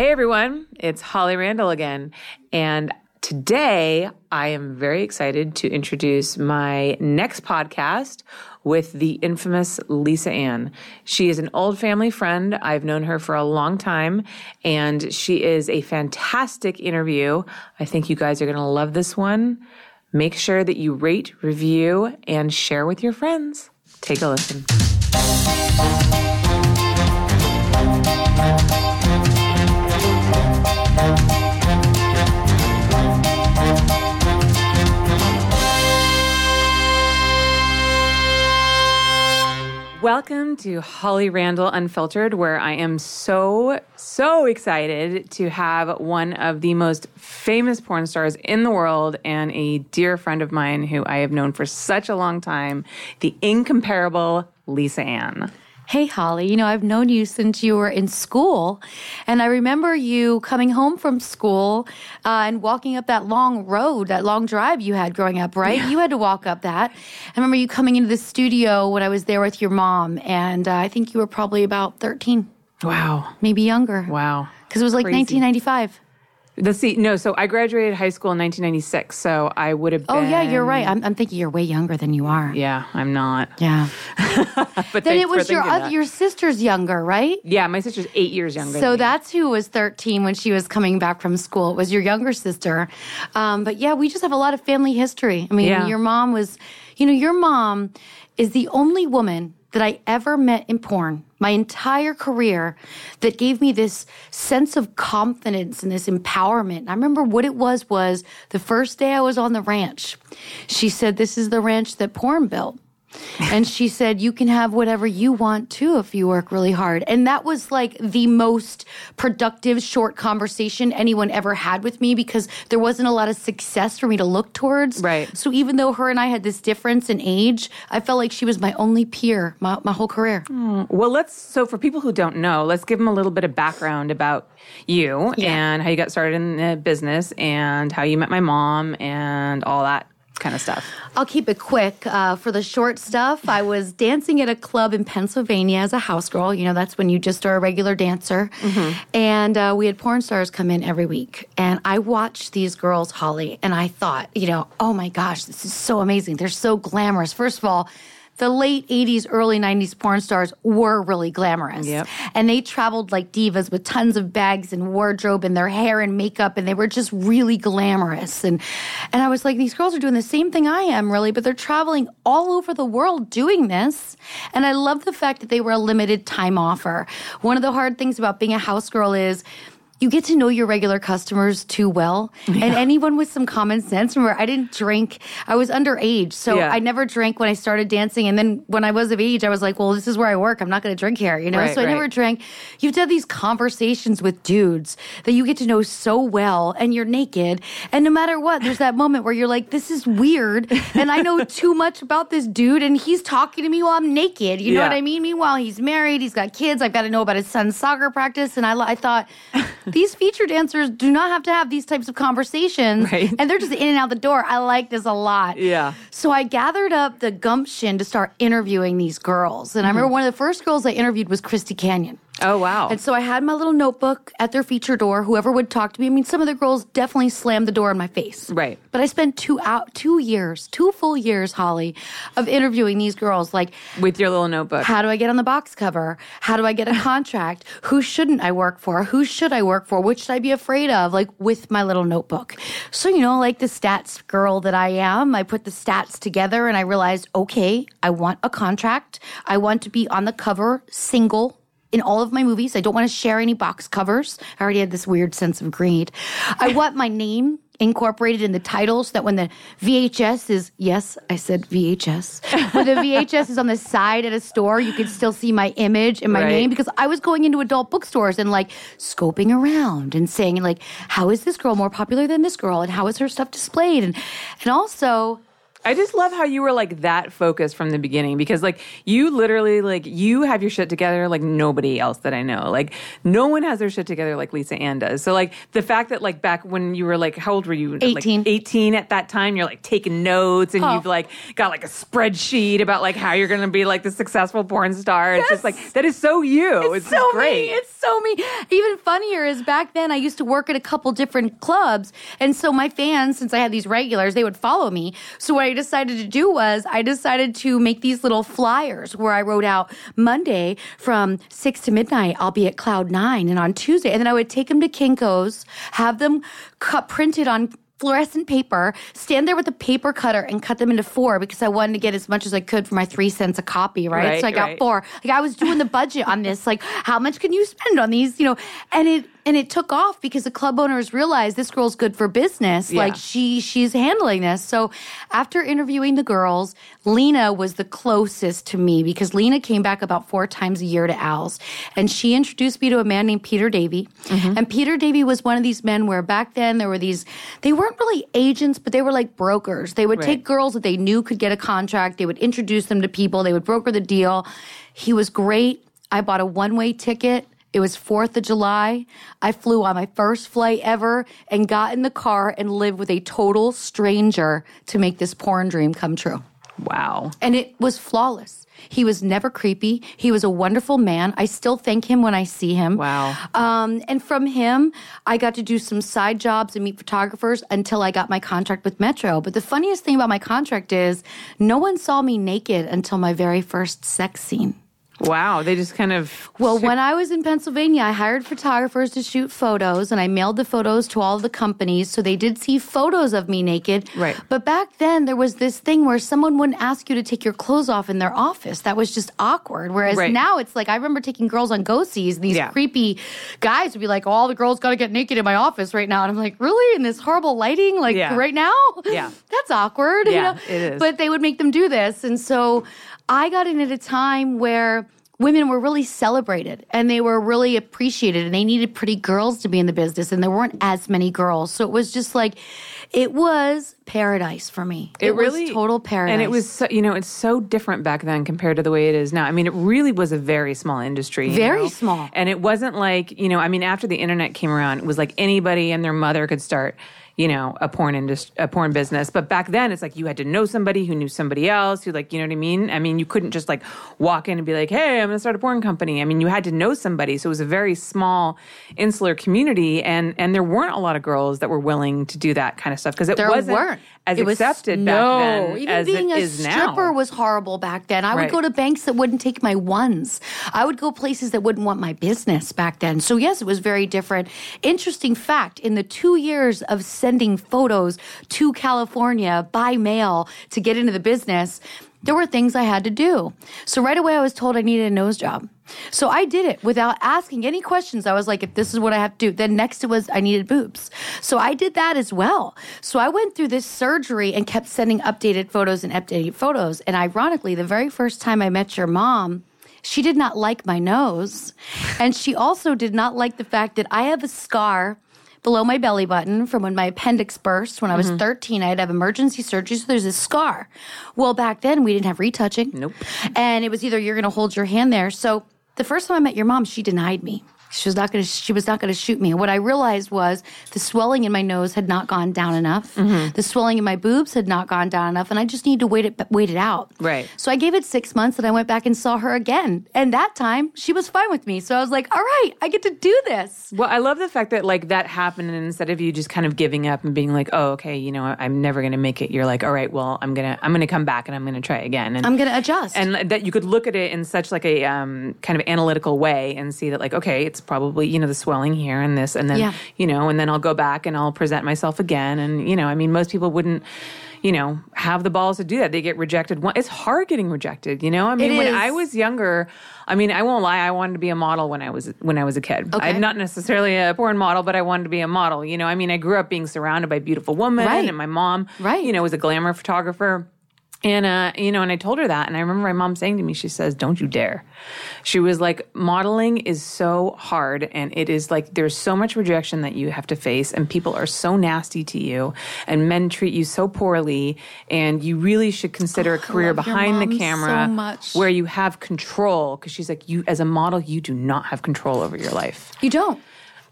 Hey everyone, it's Holly Randall again. And today I am very excited to introduce my next podcast with the infamous Lisa Ann. She is an old family friend. I've known her for a long time and she is a fantastic interview. I think you guys are going to love this one. Make sure that you rate, review, and share with your friends. Take a listen. Welcome to Holly Randall Unfiltered, where I am so, so excited to have one of the most famous porn stars in the world and a dear friend of mine who I have known for such a long time, the incomparable Lisa Ann. Hey, Holly, you know, I've known you since you were in school. And I remember you coming home from school uh, and walking up that long road, that long drive you had growing up, right? Yeah. You had to walk up that. I remember you coming into the studio when I was there with your mom. And uh, I think you were probably about 13. Wow. Maybe younger. Wow. Because it was like Crazy. 1995. The see, no, so I graduated high school in 1996, so I would have been. Oh, yeah, you're right. I'm, I'm thinking you're way younger than you are. Yeah, I'm not. Yeah. but then it was your other, your sister's younger, right? Yeah, my sister's eight years younger. So that's who was 13 when she was coming back from school. It was your younger sister. Um, but yeah, we just have a lot of family history. I mean, yeah. your mom was, you know, your mom is the only woman that I ever met in porn, my entire career, that gave me this sense of confidence and this empowerment. I remember what it was was the first day I was on the ranch. She said, This is the ranch that porn built and she said, You can have whatever you want too if you work really hard. And that was like the most productive short conversation anyone ever had with me because there wasn't a lot of success for me to look towards. Right. So even though her and I had this difference in age, I felt like she was my only peer my, my whole career. Mm. Well, let's, so for people who don't know, let's give them a little bit of background about you yeah. and how you got started in the business and how you met my mom and all that kind of stuff? I'll keep it quick. Uh, for the short stuff, I was dancing at a club in Pennsylvania as a house girl. You know, that's when you just are a regular dancer. Mm-hmm. And uh, we had porn stars come in every week. And I watched these girls, Holly, and I thought, you know, oh my gosh, this is so amazing. They're so glamorous. First of all, the late 80s, early 90s porn stars were really glamorous. Yep. And they traveled like divas with tons of bags and wardrobe and their hair and makeup and they were just really glamorous. And and I was like these girls are doing the same thing I am really, but they're traveling all over the world doing this. And I love the fact that they were a limited time offer. One of the hard things about being a house girl is you get to know your regular customers too well. Yeah. And anyone with some common sense, remember, I didn't drink. I was underage. So yeah. I never drank when I started dancing. And then when I was of age, I was like, well, this is where I work. I'm not going to drink here, you know? Right, so I right. never drank. You've done these conversations with dudes that you get to know so well and you're naked. And no matter what, there's that moment where you're like, this is weird. And I know too much about this dude and he's talking to me while I'm naked. You know yeah. what I mean? Meanwhile, he's married. He's got kids. I've got to know about his son's soccer practice. And I, I thought, these feature dancers do not have to have these types of conversations. Right. And they're just in and out the door. I like this a lot. Yeah. So I gathered up the gumption to start interviewing these girls. And mm-hmm. I remember one of the first girls I interviewed was Christy Canyon. Oh, wow. And so I had my little notebook at their feature door. Whoever would talk to me. I mean, some of the girls definitely slammed the door in my face. Right. But I spent two out two years, two full years, Holly, of interviewing these girls. Like with your little notebook. How do I get on the box cover? How do I get a contract? Who shouldn't I work for? Who should I work for? Which should I be afraid of? Like with my little notebook. So, you know, like the stats girl that I am, I put the stats together and I realized, okay, I want a contract. I want to be on the cover single in all of my movies. I don't want to share any box covers. I already had this weird sense of greed. I want my name incorporated in the titles so that when the VHS is, yes, I said VHS, when the VHS is on the side at a store, you can still see my image and my right. name because I was going into adult bookstores and like scoping around and saying like, how is this girl more popular than this girl and how is her stuff displayed? And, and also, I just love how you were like that focused from the beginning because like you literally like you have your shit together like nobody else that I know. Like no one has their shit together like Lisa Ann does. So like the fact that like back when you were like how old were you? 18. Like 18 at that time, you're like taking notes and Oh. you've like got like a spreadsheet about like how you're going to be like the successful porn star. It's just like that is so you. It's, so great. Me. It's so me. Even funnier is back then I used to work at a couple different clubs, and so my fans, since I had these regulars, they would follow me. So what I decided to do was I decided to make these little flyers where I wrote out Monday from six to midnight I'll be at Cloud Nine, and on Tuesday, and then I would take them to Kinkos, have them cut printed on fluorescent paper, stand there with a paper cutter and cut them into four because I wanted to get as much as I could for my three cents a copy, right? Right, so I got right. four. Like I was doing the budget on this, like how much can you spend on these, you know? And it and it took off because the club owners realized this girl's good for business. Yeah. Like she she's handling this. So after interviewing the girls, Lena was the closest to me because Lena came back about four times a year to Al's. And she introduced me to a man named Peter Davy. Mm-hmm. And Peter Davy was one of these men where back then there were these they weren't really agents, but they were like brokers. They would Right. take girls that they knew could get a contract, they would introduce them to people, they would broker the deal. He was great. I bought a one-way ticket. It was 4th of July. I flew on my first flight ever and got in the car and lived with a total stranger to make this porn dream come true. wow. And it was flawless. He was never creepy. He was a wonderful man. I still thank him when I see him. Wow. Um, and from him, I got to do some side jobs and meet photographers until I got my contract with Metro. But the funniest thing about my contract is no one saw me naked until my very first sex scene. Wow. They just kind of Well, when I was in Pennsylvania, I hired photographers to shoot photos and I mailed the photos to all the companies. So they did see photos of me naked. Right. But back then, there was this thing where someone wouldn't ask you to take your clothes off in their office. That was just awkward. Whereas Right. now it's like, I remember taking girls on go sees and these Yeah. creepy guys would be like, oh, all the girls got to get naked in my office right now. And I'm like, really? In this horrible lighting? Like Yeah. right now? Yeah. That's awkward. you Yeah, know? it is. But they would make them do this. And so I got in at a time where women were really celebrated and they were really appreciated and they needed pretty girls to be in the business and there weren't as many girls. So it was just like, it was paradise for me. It, really was total paradise. and it was so, you know it's so different back then compared to the way it is now. I mean, it really was a very small industry, Very know? small. and it wasn't like you know. I mean, after the internet came around, it was like anybody and their mother could start. You know, a porn industry, a porn business. But back then, it's like you had to know somebody who knew somebody else who, like, you know what I mean? I mean, you couldn't just like walk in and be like, "Hey, I'm going to start a porn company." I mean, you had to know somebody. So it was a very small, insular community, and and there weren't a lot of girls that were willing to do that kind of stuff because it there wasn't weren't. As It was- accepted no, back then even as being it a is stripper now. was horrible back then. I would go to banks that wouldn't take my ones. I would go places that wouldn't want my business back then. So yes, it was very different. Interesting fact: in the two years of sending photos to California by mail to get into the business. There were things I had to do. So right away I was told I needed a nose job. So I did it without asking any questions. I was like, if this is what I have to do, then next it was I needed boobs. So I did that as well. So I went through this surgery and kept sending updated photos and updated photos. And ironically, the very first time I met your mom, she did not like my nose. And she also did not like the fact that I have a scar below my belly button from when my appendix burst when I was mm-hmm. 13. I had to have emergency surgery, so there's a scar. Well, back then we didn't have retouching. Nope. And it was either you're going to hold your hand there. So the first time I met your mom, she denied me. She was not going to. She was not going to shoot me. And what I realized was the swelling in my nose had not gone down enough. Mm-hmm. The swelling in my boobs had not gone down enough, and I just needed to wait it wait it out. Right. So I gave it six months, and I went back and saw her again. And that time, she was fine with me. So I was like, "All right, I get to do this." Well, I love the fact that like that happened, and instead of you just kind of giving up and being like, "Oh, okay, you know, I'm never going to make it," you're like, "All right, well, I'm gonna I'm gonna come back and I'm gonna try again." And I'm going to adjust. and that you could look at it in such like a um, kind of analytical way and see that like okay it's probably you know the swelling here and this and then Yeah. you know and then i'll go back and i'll present myself again and you know i mean most people wouldn't you know have the balls to do that they get rejected it's hard getting rejected you know i mean when i was younger i mean i won't lie i wanted to be a model when i was when i was a kid Okay. i'm not necessarily a porn model but i wanted to be a model you know i mean i grew up being surrounded by beautiful women Right. and my mom Right. you know was a glamour photographer And, uh, you know, and I told her that. And I remember my mom saying to me, she says, don't you dare. She was like, modeling is so hard. And it is like, there's so much rejection that you have to face. And people are so nasty to you. And men treat you so poorly. And you really should consider Oh, a career behind the camera where you have control. Cause she's like, you, as a model, you do not have control over your life. You don't.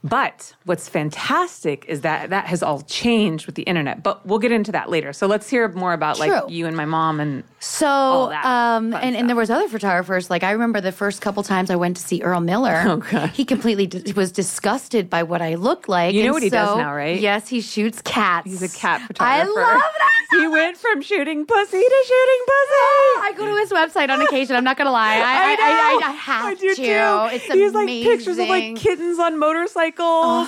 But what's fantastic is that that has all changed with the internet. But we'll get into that later. So let's hear more about like you and my mom and So, um, and, and there was other photographers. Like I remember the first couple times I went to see Earl Miller. Oh, God. He completely d- was disgusted by what I looked like. You know And what he does now, right? Yes, he shoots cats. he's a cat photographer. I love that. He went from shooting pussy to shooting pussy. I go to his website on occasion. I'm not gonna lie. I, I, I, know. I, I have I do to. Too. It's He has amazing. like pictures of like kittens on motorcycles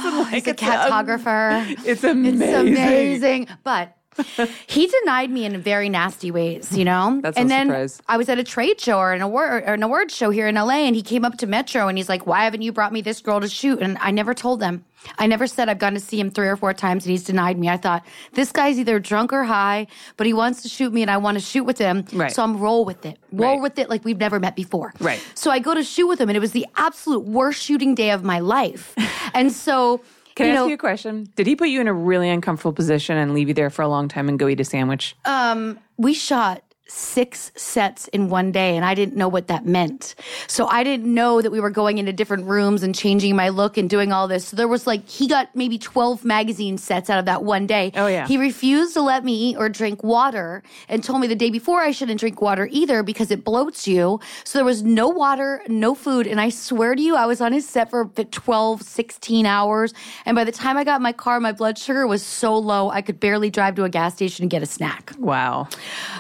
and like He's a it's, um, catographer. It's amazing. It's amazing. But he denied me in very nasty ways, you know? That's no and then surprise. I was at a trade show or an award or an award show here in LA and he came up to Metro and he's like, Why haven't you brought me this girl to shoot? And I never told them. I never said I've gone to see him three or four times and he's denied me. I thought, this guy's either drunk or high, but he wants to shoot me and I want to shoot with him. Right. So I'm roll with it. Roll Right. with it like we've never met before. Right. So I go to shoot with him and it was the absolute worst shooting day of my life. and so Can you I ask know, you a question? Did he put you in a really uncomfortable position and leave you there for a long time and go eat a sandwich? Um, we shot six sets in one day and I didn't know what that meant. So I didn't know that we were going into different rooms and changing my look and doing all this. So there was like he got maybe 12 magazine sets out of that one day. Oh, yeah. He refused to let me eat or drink water and told me the day before I shouldn't drink water either because it bloats you. So there was no water, no food and I swear to you I was on his set for 12, 16 hours and by the time I got in my car my blood sugar was so low I could barely drive to a gas station and get a snack. Wow.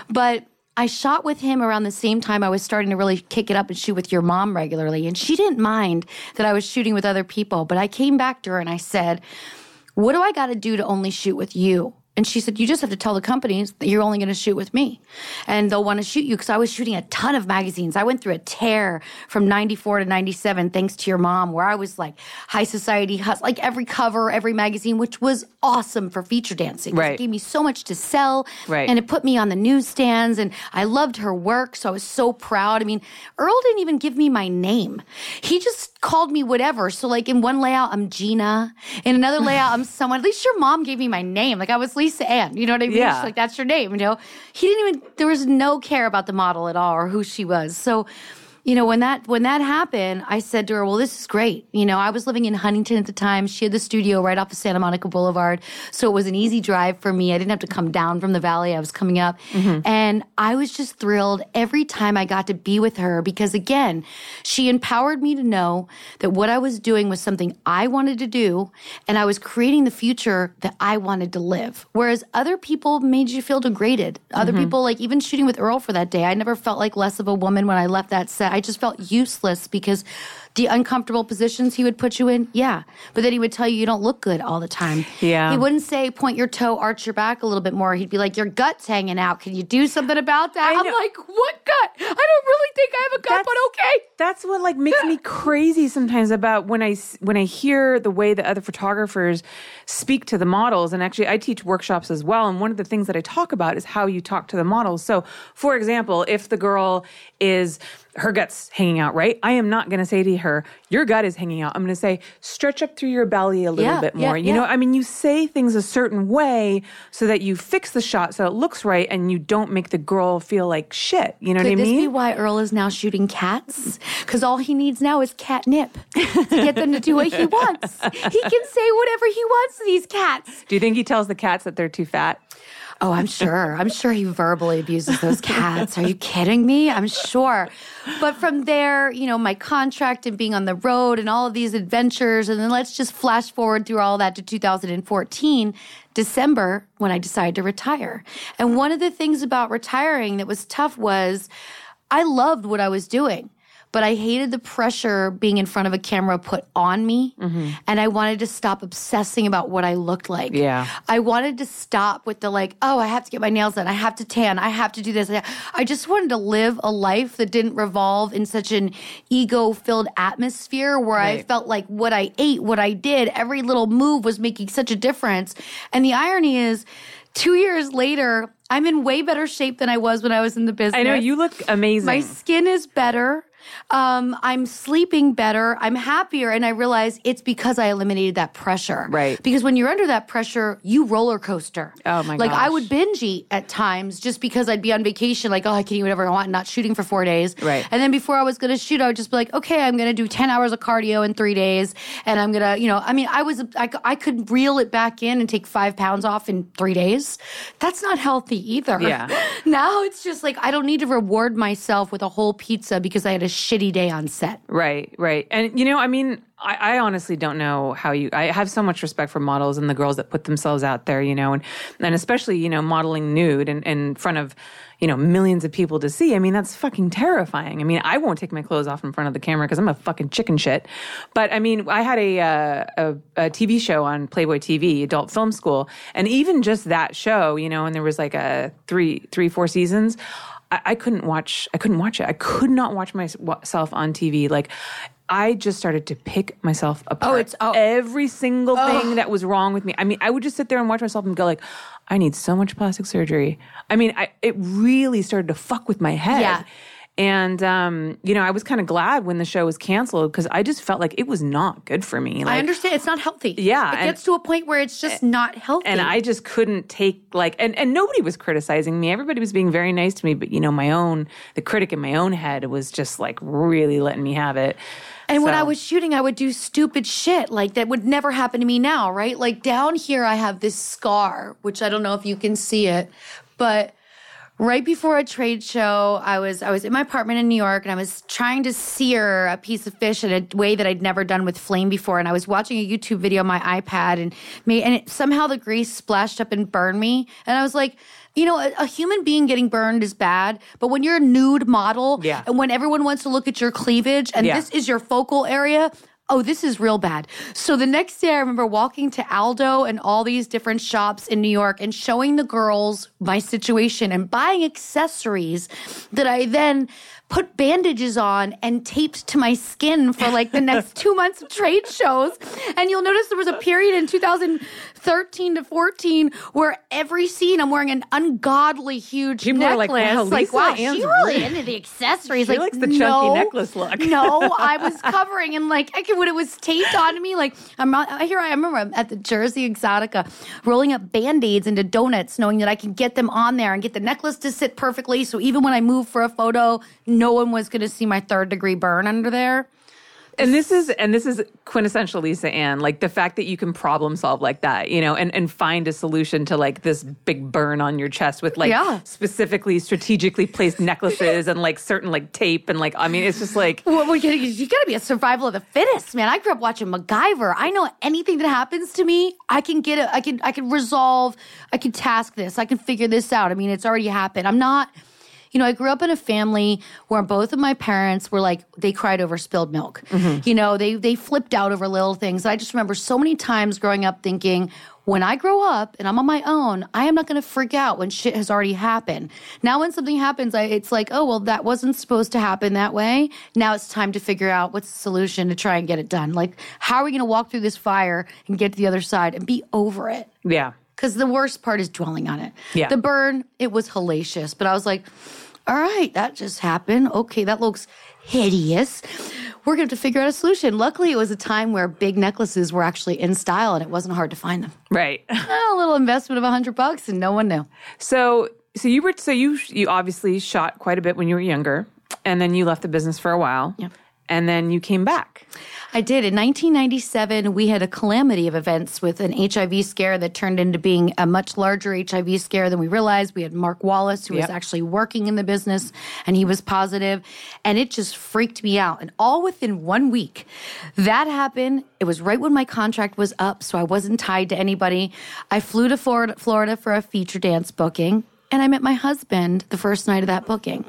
But I shot with him around the same time I was starting to really kick it up and shoot with your mom regularly. And she didn't mind that I was shooting with other people. But I came back to her and I said, What do I got to do to only shoot with you? And she said, You just have to tell the companies that you're only going to shoot with me. And they'll want to shoot you because I was shooting a ton of magazines. I went through a tear from 94 to 97, thanks to your mom, where I was like high society, hus- like every cover, every magazine, which was awesome for feature dancing. Right. It gave me so much to sell. Right. And it put me on the newsstands and I loved her work. So I was so proud. I mean, Earl didn't even give me my name. He just called me whatever. So like in one layout, I'm Gina. In another layout, I'm someone. At least your mom gave me my name. Like I was Lisa Ann. You know what I mean? Yeah. She's like, that's your name. You know, he didn't even, there was no care about the model at all or who she was. So, you know, when that when that happened, I said to her, "Well, this is great." You know, I was living in Huntington at the time. She had the studio right off of Santa Monica Boulevard, so it was an easy drive for me. I didn't have to come down from the valley. I was coming up, mm-hmm. and I was just thrilled every time I got to be with her because again, she empowered me to know that what I was doing was something I wanted to do, and I was creating the future that I wanted to live. Whereas other people made you feel degraded. Other mm-hmm. people, like even shooting with Earl for that day, I never felt like less of a woman when I left that set. I just felt useless because the uncomfortable positions he would put you in, yeah. But then he would tell you you don't look good all the time. Yeah. He wouldn't say point your toe, arch your back a little bit more. He'd be like, your gut's hanging out. Can you do something about that? I'm like, what gut? I don't really think I have a gut, That's- but okay. That's what like makes me crazy sometimes about when I when I hear the way that other photographers speak to the models and actually I teach workshops as well and one of the things that I talk about is how you talk to the models. So, for example, if the girl is her guts hanging out, right? I am not going to say to her, "Your gut is hanging out." I'm going to say, "Stretch up through your belly a little Yeah, bit yeah, more." you know. I mean, you say things a certain way so that you fix the shot so it looks right and you don't make the girl feel like shit. You know Could what I mean? Could this be why Earl is now shooting cats? Because all he needs now is catnip to get them to do what he wants. He can say whatever he wants to these cats. Do you think he tells the cats that they're too fat? Oh, I'm sure. I'm sure he verbally abuses those cats. Are you kidding me? I'm sure. But from there, you know, my contract and being on the road and all of these adventures, and then let's just flash forward through all that to 2014, December, when I decided to retire. And one of the things about retiring that was tough was I loved what I was doing. But I hated the pressure being in front of a camera put on me. Mm-hmm. And I wanted to stop obsessing about what I looked like. Yeah. I wanted to stop with the like, oh, I have to get my nails done. I have to tan. I have to do this. I just wanted to live a life that didn't revolve in such an ego filled atmosphere where I felt like what I ate, what I did, every little move was making such a difference. And the irony is, two years later, I'm in way better shape than I was when I was in the business. I know you look amazing. My skin is better. Um, I'm sleeping better. I'm happier. And I realize it's because I eliminated that pressure. Right. Because when you're under that pressure, you roller coaster. Oh my Like I would binge eat at times just because I'd be on vacation, like, oh, I can eat whatever I want, not shooting for four days. Right. And then before I was going to shoot, I would just be like, okay, I'm going to do 10 hours of cardio in three days. And I'm going to, you know, I mean, I was, I, I could reel it back in and take five pounds off in three days. That's not healthy either. Yeah. now it's just like, I don't need to reward myself with a whole pizza because I had a shitty day on set. Right, right. And you know, I mean, I, I honestly don't know how you I have so much respect for models and the girls that put themselves out there, you know, and and especially, you know, modeling nude and in front of, you know, millions of people to see. I mean, that's fucking terrifying. I mean, I won't take my clothes off in front of the camera because I'm a fucking chicken shit. But I mean, I had a, uh, a a TV show on Playboy TV, Adult Film School, and even just that show, you know, and there was like a three, three, four seasons. I, I couldn't watch. I couldn't watch it. I could not watch myself on TV. Like, I just started to pick myself oh, apart. Oh, it's- oh. every single thing that was wrong with me. I mean, I would just sit there and watch myself and go like, I need so much plastic surgery. I mean, I, it really started to fuck with my head. Yeah. And um, you know, I was kind of glad when the show was canceled because I just felt like it was not good for me. Like, I understand it's not healthy. Yeah, It and- gets to a point where it's just not healthy. and I just couldn't take like and and nobody was criticizing me. Everybody was being very nice to me, but you know, my own the critic in my own head was just like really letting me have it. And when I was shooting, I would do stupid shit like that would never happen to me now, right? Like down here, I have this scar, which I don't know if you can see it, but right before a trade show, I was I was in my apartment in New York and I was trying to sear a piece of fish in a way that I'd never done with flame before. And I was watching a YouTube video on my iPad and me and it, somehow the grease splashed up and burned me. And I was like. You know, a, a human being getting burned is bad, but when you're a nude model Yeah. and when everyone wants to look at your cleavage and Yeah. this is your focal area, oh, this is real bad. So the next day, I remember walking to Aldo and all these different shops in New York and showing the girls my situation and buying accessories that I then put bandages on and taped to my skin for like the next two months of trade shows. And you'll notice there was a period in 2013 to 14 where every scene I'm wearing an ungodly huge People necklace. like, wow, like, wow, Ann's she really into the accessories. She like, likes the chunky no, necklace look. no, I was covering and like I could when it was taped onto me. Like I'm here. I remember I'm at the Jersey Exxxotica, rolling up band aids into donuts, knowing that I can get them on there and get the necklace to sit perfectly. So even when I move for a photo, no one was going to see my third degree burn under there. and this is and this is quintessential Lisa Ann, like the fact that you can problem solve like that, you know, and and find a solution to like this big burn on your chest with like Yeah. specifically strategically placed necklaces and like certain like tape and like I mean it's just like Well, well, you, you got to be a survival of the fittest, man. I grew up watching MacGyver. I know anything that happens to me, I can get it. I can, I can resolve. I can task this. I can figure this out. I mean, it's already happened. I'm not. You know, I grew up in a family where both of my parents were like they cried over spilled milk. Mm-hmm. You know, they they flipped out over little things. I just remember so many times growing up thinking, when I grow up and I'm on my own, I am not going to freak out when shit has already happened. Now, when something happens, I, it's like, oh, well, that wasn't supposed to happen that way. Now it's time to figure out what's the solution to try and get it done. Like, how are we going to walk through this fire and get to the other side and be over it? yeah. Because the worst part is dwelling on it. Yeah. The burn, it was hellacious, but I was like, all right, that just happened. Okay, that looks hideous. We're going to have to figure out a solution. Luckily, it was a time where big necklaces were actually in style and it wasn't hard to find them. Right. a little investment of a hundred bucks and no one knew. So so you were so you you obviously shot quite a bit when you were younger and then you left the business for a while. Yep. And then you came back. I did. In 1997, we had a calamity of events with an HIV scare that turned into being a much larger HIV scare than we realized. We had Mark Wallace, who was actually working in the business, and he was positive, and it just freaked me out. And all within one week, that happened. It was right when my contract was up, so I wasn't tied to anybody. I flew to Florida, Florida for a feature dance booking. And I met my husband the first night of that booking.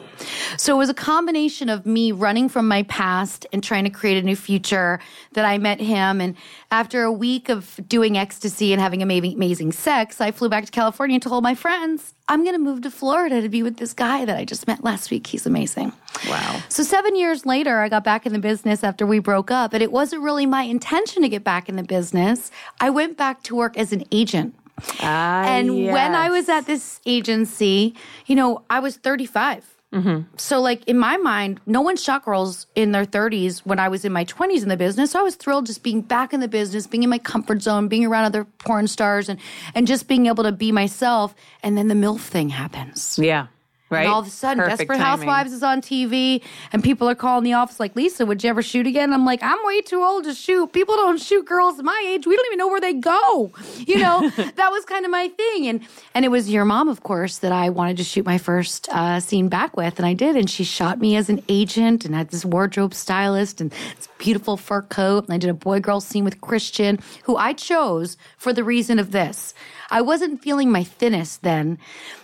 So it was a combination of me running from my past and trying to create a new future that I met him. And after a week of doing ecstasy and having amazing, amazing sex, I flew back to California and told my friends, I'm going to move to Florida to be with this guy that I just met last week. He's amazing. Wow. So seven years later, I got back in the business after we broke up, and it wasn't really my intention to get back in the business. I went back to work as an agent. Ah, and yes. when I was at this agency, you know, I was 35. Mm-hmm. So, like in my mind, no one shot girls in their 30s when I was in my 20s in the business. So I was thrilled just being back in the business, being in my comfort zone, being around other porn stars, and and just being able to be myself. And then the milf thing happens. Yeah. Right. And all of a sudden, Perfect Desperate timing. Housewives is on TV, and people are calling the office like, Lisa, would you ever shoot again? I'm like, I'm way too old to shoot. People don't shoot girls my age. We don't even know where they go. You know, that was kind of my thing. And and it was your mom, of course, that I wanted to shoot my first uh, scene back with, and I did. And she shot me as an agent, and had this wardrobe stylist and this beautiful fur coat. And I did a boy girl scene with Christian, who I chose for the reason of this. I wasn't feeling my thinnest then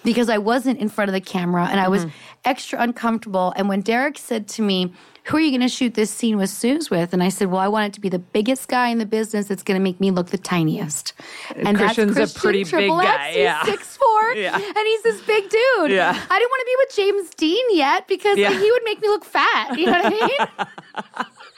because I wasn't in front of the camera and I was mm-hmm. extra uncomfortable. And when Derek said to me, Who are you going to shoot this scene with Suze with? And I said, Well, I want it to be the biggest guy in the business that's going to make me look the tiniest. And Christian's a pretty big X. guy, He's yeah. six four, Yeah. and he's this big dude. Yeah. I didn't want to be with James Dean yet because Yeah. like, he would make me look fat. You know what I mean?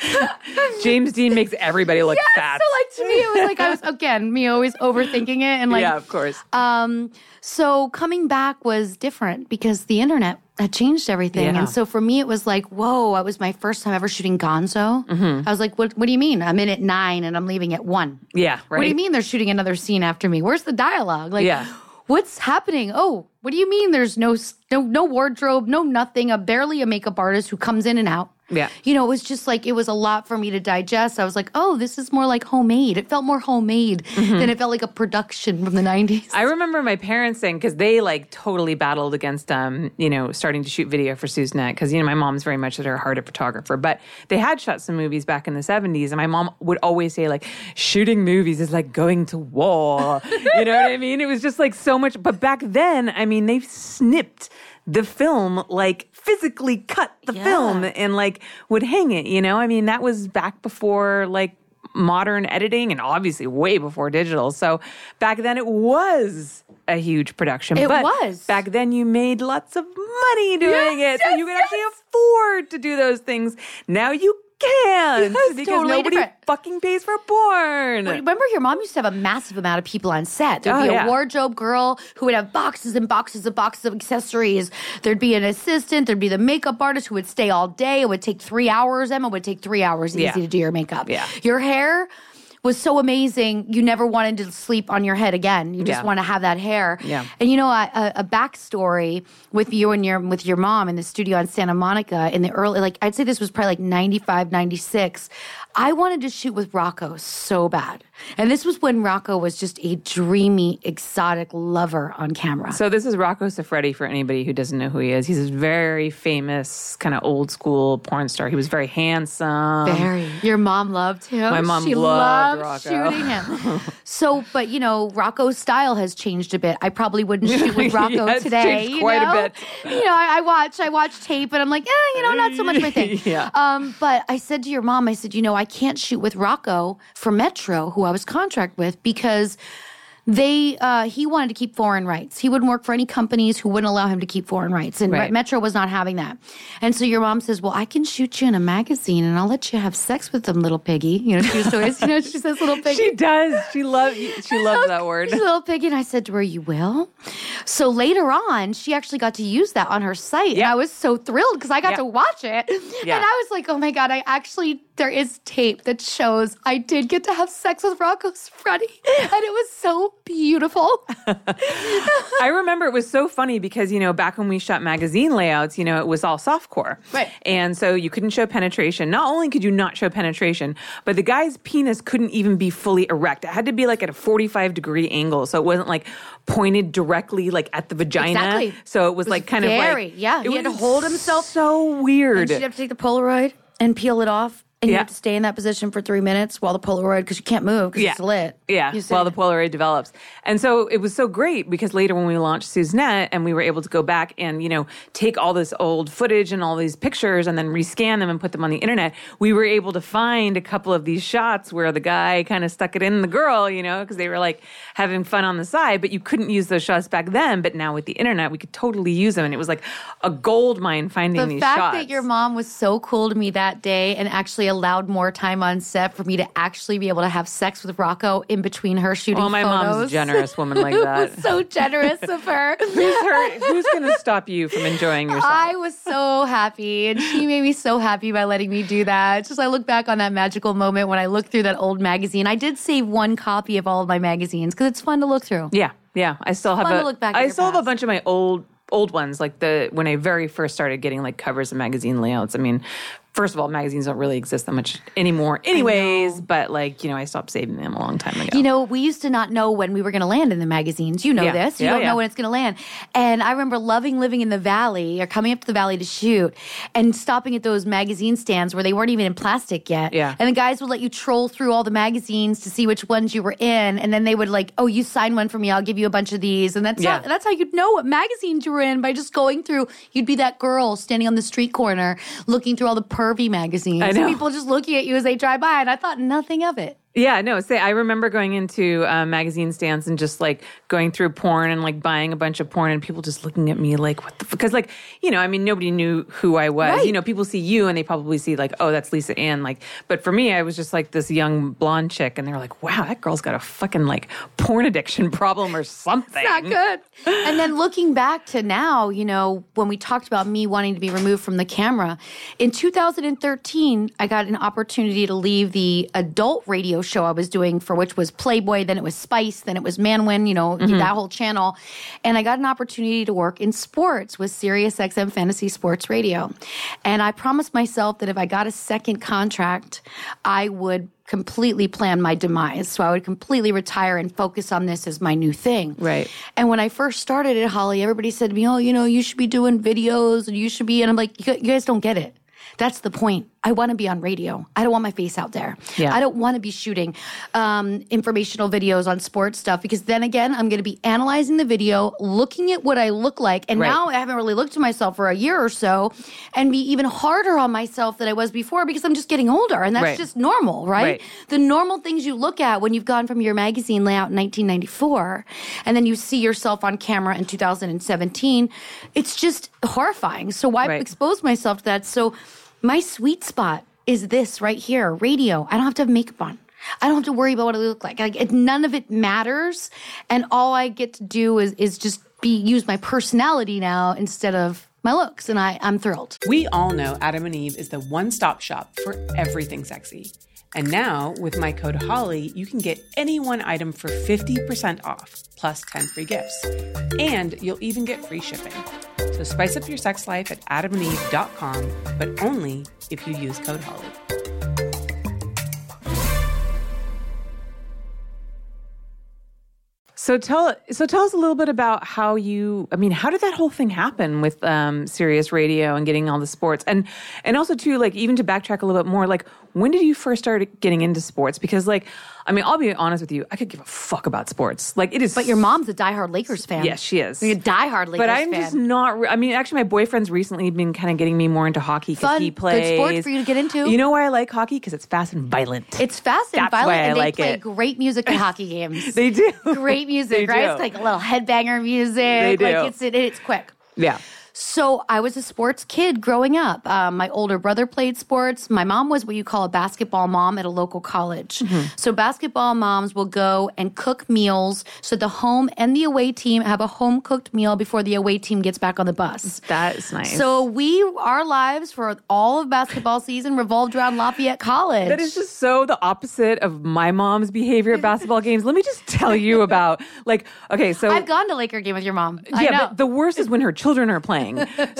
James Dean makes everybody look fat. So like to me, it was like I was again me always overthinking it and like yeah, of course. Um, so coming back was different because the internet had changed everything. Yeah. And so for me, it was like, whoa, it was my first time ever shooting Gonzo. Mm-hmm. I was like, what, what do you mean? I'm in at nine and I'm leaving at one. yeah, right. What do you mean they're shooting another scene after me? Where's the dialogue? Like, Yeah. what's happening? Oh, what do you mean there's no, no, no wardrobe, no nothing, a barely a makeup artist who comes in and out. Yeah. You know, it was just like, it was a lot for me to digest. I was like, oh, this is more like homemade. It felt more homemade Mm-hmm. than it felt like a production from the 90s. I remember my parents saying because they like totally battled against um you know starting to shoot video for Susnet because you know my mom's very much at her heart a photographer but they had shot some movies back in the 70s and my mom would always say like shooting movies is like going to war you know what I mean it was just like so much but back then I mean they snipped the film like physically cut the Yeah. film and like would hang it you know I mean that was back before like modern editing and obviously way before digital. So back then it was a huge production. It but was. Back then you made lots of money doing Yes, it. So yes, you could actually afford to do those things. Now you can't Yes, because totally nobody different. fucking pays for porn. Remember, your mom used to have a massive amount of people on set. There'd Oh, be a yeah. wardrobe girl who would have boxes and boxes and boxes of accessories. There'd be an assistant. There'd be the makeup artist who would stay all day. It would take three hours. Emma would take three hours easy Yeah. to do your makeup. Yeah. Your hair was so amazing. You never wanted to sleep on your head again. You just Yeah. want to have that hair. Yeah. And you know, a, a, a backstory with you and your with your mom in the studio in Santa Monica in the early, like I'd say this was probably like 95, 96. I wanted to shoot with Rocco so bad. And this was when Rocco was just a dreamy, exotic lover on camera. So this is Rocco Siffredi for anybody who doesn't know who he is. He's a very famous kind of old school porn star. He was very handsome. Very. Your mom loved him. My mom she loved loved Rocco. shooting him. so, but you know, Rocco's style has changed a bit. I probably wouldn't shoot with Rocco Yeah, it's today. changed you quite a know? bit. You know, I, I watch, I watch tape, and I'm like, eh, you know, not so much my thing. Yeah. Um, but I said to your mom, I said, you know, I can't shoot with Rocco for Metro, who I was contract with, because they uh, he wanted to keep foreign rights. He wouldn't work for any companies who wouldn't allow him to keep foreign rights, and Right. Metro was not having that. And so your mom says, "Well, I can shoot you in a magazine, and I'll let you have sex with them, little piggy." You know, she was always, you know, she says, "Little piggy." She does. She loves. She loves that word. She's a little piggy. And I said to her, You will? So later on, she actually got to use that on her site. And I was so thrilled because I got Yeah. to watch it. And I was like, Oh my God, I actually, there is tape that shows I did get to have sex with Rocco Siffredi. And it was so beautiful. I remember it was so funny because, you know, back when we shot magazine layouts, you know, it was all softcore. Right. And so you couldn't show penetration. Not only could you not show penetration, but the guy's penis couldn't even be fully erect. It had to be like at a 45 degree angle. So it wasn't like pointed directly like at the vagina. Exactly. So it was, like kind very- of like. yeah, It he had to hold himself. So weird. And she'd have to take the Polaroid and peel it off. And you have to stay in that position for three minutes while the Polaroid, because you can't move because Yeah. it's lit. Yeah, while the Polaroid develops. And so it was so great because later when we launched Suznet and we were able to go back and, you know, take all this old footage and all these pictures and then rescan them and put them on the internet, we were able to find a couple of these shots where the guy kind of stuck it in the girl, you know, because they were like having fun on the side, but you couldn't use those shots back then. But now with the internet, we could totally use them. And it was like a gold mine finding the these shots. The fact that your mom was so cool to me that day and actually they allowed more time on set for me to actually be able to have sex with Rocco in between her shooting. Oh, my photos. mom's a generous woman like that. so generous of her. who's her? Who's going to stop you from enjoying yourself? I was so happy, and she made me so happy by letting me do that. Just I look back on that magical moment when I looked through that old magazine. I did save one copy of all of my magazines because it's fun to look through. Yeah, yeah. I still have fun a. to look back I still have a bunch of my old old ones, like the when I very first started getting like covers and magazine layouts. I mean, first of all, magazines don't really exist that much anymore, anyways. But like you know, I stopped saving them a long time ago. You know, we used to not know when we were going to land in the magazines. You know Yeah. this. You Yeah, don't yeah. know when it's going to land. And I remember loving living in the valley or coming up to the valley to shoot and stopping at those magazine stands where they weren't even in plastic yet. Yeah. And the guys would let you troll through all the magazines to see which ones you were in. And then they would like, oh, you sign one for me. I'll give you a bunch of these. And that's, Yeah. how, that's how you'd know what magazines you were in by just going through. You'd be that girl standing on the street corner looking through all the pervy magazines. I know. People just looking at you as they drive by. And I thought nothing of it. Yeah, no. Say, I remember going into uh, magazine stands and just like going through porn and like buying a bunch of porn, and people just looking at me like, "What the?" Because like, you know, I mean, nobody knew who I was. Right. You know, people see you and they probably see like, "Oh, that's Lisa Ann." Like, but for me, I was just like this young blonde chick, and they were like, "Wow, that girl's got a fucking like porn addiction problem or something." not good. and then looking back to now, you know, when we talked about me wanting to be removed from the camera, in 2013, I got an opportunity to leave the adult radio show I was doing for which was Playboy, then it was Spice, then it was Manwin, you know, mm-hmm. that whole channel. And I got an opportunity to work in sports with Sirius XM Fantasy Sports Radio. And I promised myself that if I got a second contract, I would completely plan my demise. So I would completely retire and focus on this as my new thing. Right. And when I first started at Holly, everybody said to me, "Oh, you know, you should be doing videos and you should be." And I'm like, you guys don't get it. That's the point. I want to be on radio. I don't want my face out there. Yeah. I don't want to be shooting um, informational videos on sports stuff because then again, I'm going to be analyzing the video, looking at what I look like. And Right. now I haven't really looked at myself for a year or so and be even harder on myself than I was before because I'm just getting older. And that's Right. just normal, right? Right. The normal things you look at when you've gone from your magazine layout in 1994 and then you see yourself on camera in 2017, it's just horrifying. So why expose myself to that? So my sweet spot is this right here, radio. I don't have to have makeup on. I don't have to worry about what I look like. Like it, none of it matters, and all I get to do is is just be use my personality now instead of my looks, and I I'm thrilled. We all know Adam and Eve is the one stop shop for everything sexy. And now, with my code HOLLY, you can get any one item for 50% off, plus 10 free gifts. And you'll even get free shipping. So spice up your sex life at adamandeve.com, but only if you use code HOLLY. So tell so tell us a little bit about how you I mean how did that whole thing happen with um Sirius Radio and getting all the sports and and also too like even to backtrack a little bit more like when did you first start getting into sports because like I mean I'll be honest with you I could give a fuck about sports like it is But your mom's a diehard Lakers fan. Yes, she is. You're a diehard Lakers but I'm fan. just not. re- I mean, actually, my boyfriend's recently been kind of getting me more into hockey because he Good plays. sport for you to get into. You know why I like hockey? Because it's fast and violent. It's fast and That's violent, why I and they like play it. great music at hockey games. they do great music, They right? do. It's like a little headbanger music. They do. Like it's it, it's quick. yeah. So I was a sports kid growing up. Um, my older brother played sports. My mom was what you call a basketball mom at a local college. Mm-hmm. So basketball moms will go and cook meals so the home and the away team have a home cooked meal before the away team gets back on the bus. That is nice. So we, our lives for all of basketball season revolved around Lafayette College. That is just so the opposite of my mom's behavior at basketball games. Let me just tell you about like okay, so I've gone to Laker game with your mom. I yeah, but the worst is when her children are playing.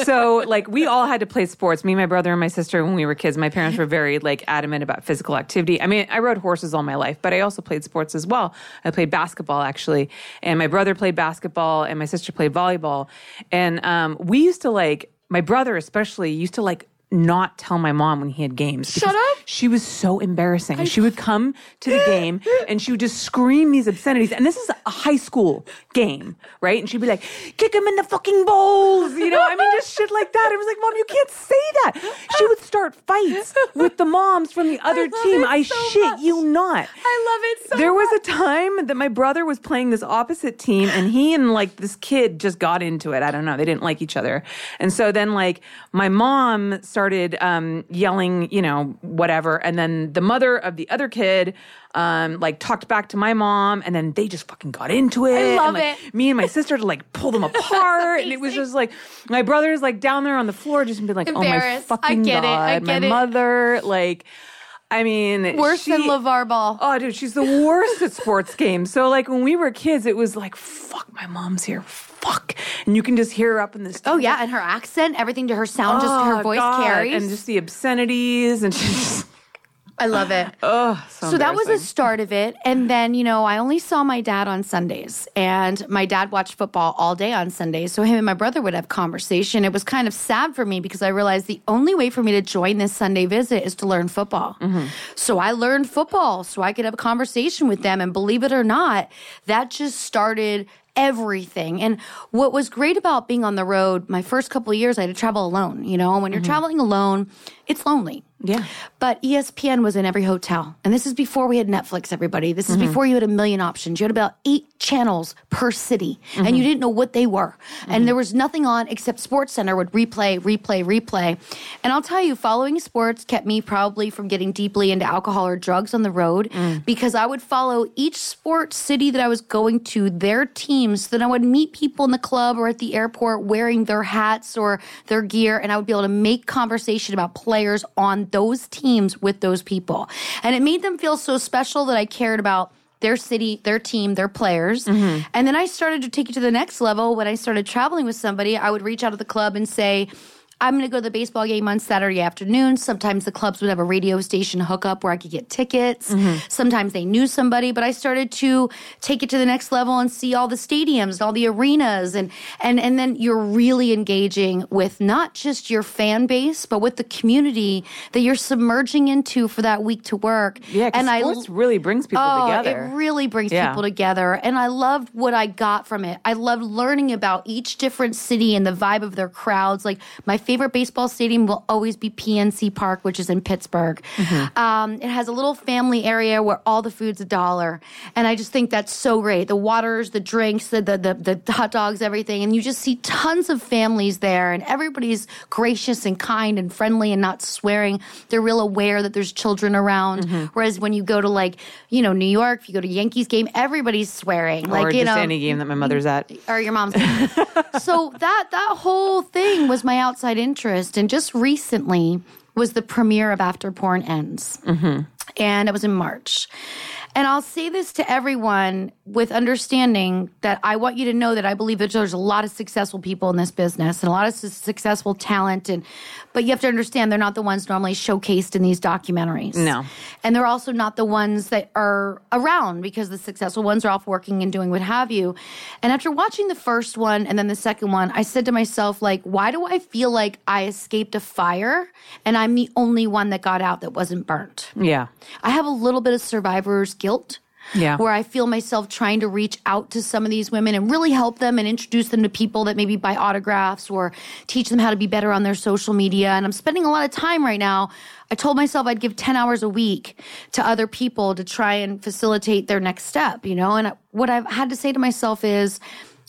So like we all had to play sports. Me, my brother, and my sister when we were kids. My parents were very like adamant about physical activity. I mean, I rode horses all my life, but I also played sports as well. I played basketball actually, and my brother played basketball, and my sister played volleyball. And um, we used to like my brother especially used to like not tell my mom when he had games. Shut up. She was so embarrassing. She would come to the game and she would just scream these obscenities. And this is a high school game, right? And she'd be like, kick him in the fucking bowls. You know, I mean, just shit like that. It was like, mom, you can't say that. She would start fights with the moms from the other love team. I so shit much. you not. I love it so There was a time that my brother was playing this opposite team and he and like this kid just got into it. I don't know. They didn't like each other. And so then like my mom started started um, yelling, you know, whatever. And then the mother of the other kid um, like talked back to my mom, and then they just fucking got into it. I love and, like, it. Me and my sister to like pull them apart, and it was just like my brother's like down there on the floor, just being like, "Oh my fucking get it. god!" I my it. mother, like. I mean, Worse she- than LeVar Ball. Oh, dude, she's the worst at sports games. So, like, when we were kids, it was like, fuck, my mom's here. Fuck. And you can just hear her up in this. Oh yeah, and her accent, everything to her sound, just her Oh, voice God. carries. And just the obscenities. And she's just, I love it. oh, so, So that was the start of it. And then, you know, I only saw my dad on Sundays. And my dad watched football all day on Sundays. So him and my brother would have conversation. It was kind of sad for me because I realized the only way for me to join this Sunday visit is to learn football. Mm-hmm. So I learned football so I could have a conversation with them. And believe it or not, that just started everything. And what was great about being on the road, my first couple of years, I had to travel alone. You know, when you're mm-hmm. traveling alone, it's lonely. Yeah. But ESPN was in every hotel. And this is before we had Netflix, everybody. This is mm-hmm. before you had a million options. You had about eight channels per city, and mm-hmm. you didn't know what they were. And mm-hmm. there was nothing on except Sports Center would replay, replay, replay. And I'll tell you, following sports kept me probably from getting deeply into alcohol or drugs on the road mm. because I would follow each sports city that I was going to, their teams. Then I would meet people in the club or at the airport wearing their hats or their gear, and I would be able to make conversation about players on those teams with those people. And it made them feel so special that I cared about their city, their team, their players. Mm-hmm. And then I started to take it to the next level. When I started traveling with somebody, I would reach out to the club and say, I'm going to go to the baseball game on Saturday afternoon. Sometimes the clubs would have a radio station hookup where I could get tickets. Mm-hmm. Sometimes they knew somebody, but I started to take it to the next level and see all the stadiums and all the arenas and and and then you're really engaging with not just your fan base, but with the community that you're submerging into for that week to work. Yeah, and sports really brings people oh, together. It really brings Yeah. people together. And I loved what I got from it. I loved learning about each different city and the vibe of their crowds. Like my favorite baseball stadium will always be PNC Park, which is in Pittsburgh. Mm-hmm. Um, it has a little family area where all the food's a dollar. And I just think that's so great. The waters, the drinks, the, the, the, the hot dogs, everything. And you just see tons of families there and everybody's gracious and kind and friendly and not swearing. They're real aware that there's children around. Mm-hmm. Whereas when you go to like, you know, New York, if you go to Yankees game, everybody's swearing. or like, you just know, any game that my mother's at. or your mom's. so that that whole thing was my outside interest, and just recently was the premiere of After Porn Ends, mm-hmm. and it was in March. And I'll say this to everyone with understanding that I want you to know that I believe that there's a lot of successful people in this business and a lot of su- successful talent, and but you have to understand they're not the ones normally showcased in these documentaries. No. And they're also not the ones that are around because the successful ones are off working and doing what have you. And after watching the first one and then the second one, I said to myself, like, why do I feel like I escaped a fire and I'm the only one that got out that wasn't burnt? Yeah. I have a little bit of survivor's guilt. Yeah. Where I feel myself trying to reach out to some of these women and really help them and introduce them to people that maybe buy autographs or teach them how to be better on their social media. And I'm spending a lot of time right now. I told myself I'd give 10 hours a week to other people to try and facilitate their next step, you know? And what I've had to say to myself is,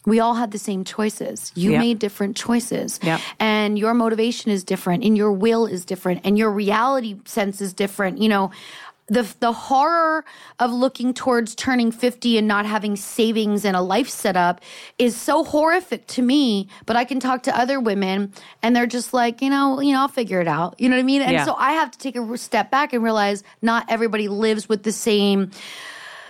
we all had the same choices. You Yeah. made different choices. Yeah. And your motivation is different and your will is different and your reality sense is different. You know, the the horror of looking towards turning 50 and not having savings and a life set up is so horrific to me, but I can talk to other women and they're just like, you know, you know, I'll figure it out. You know what I mean? And Yeah. so I have to take a step back and realize not everybody lives with the same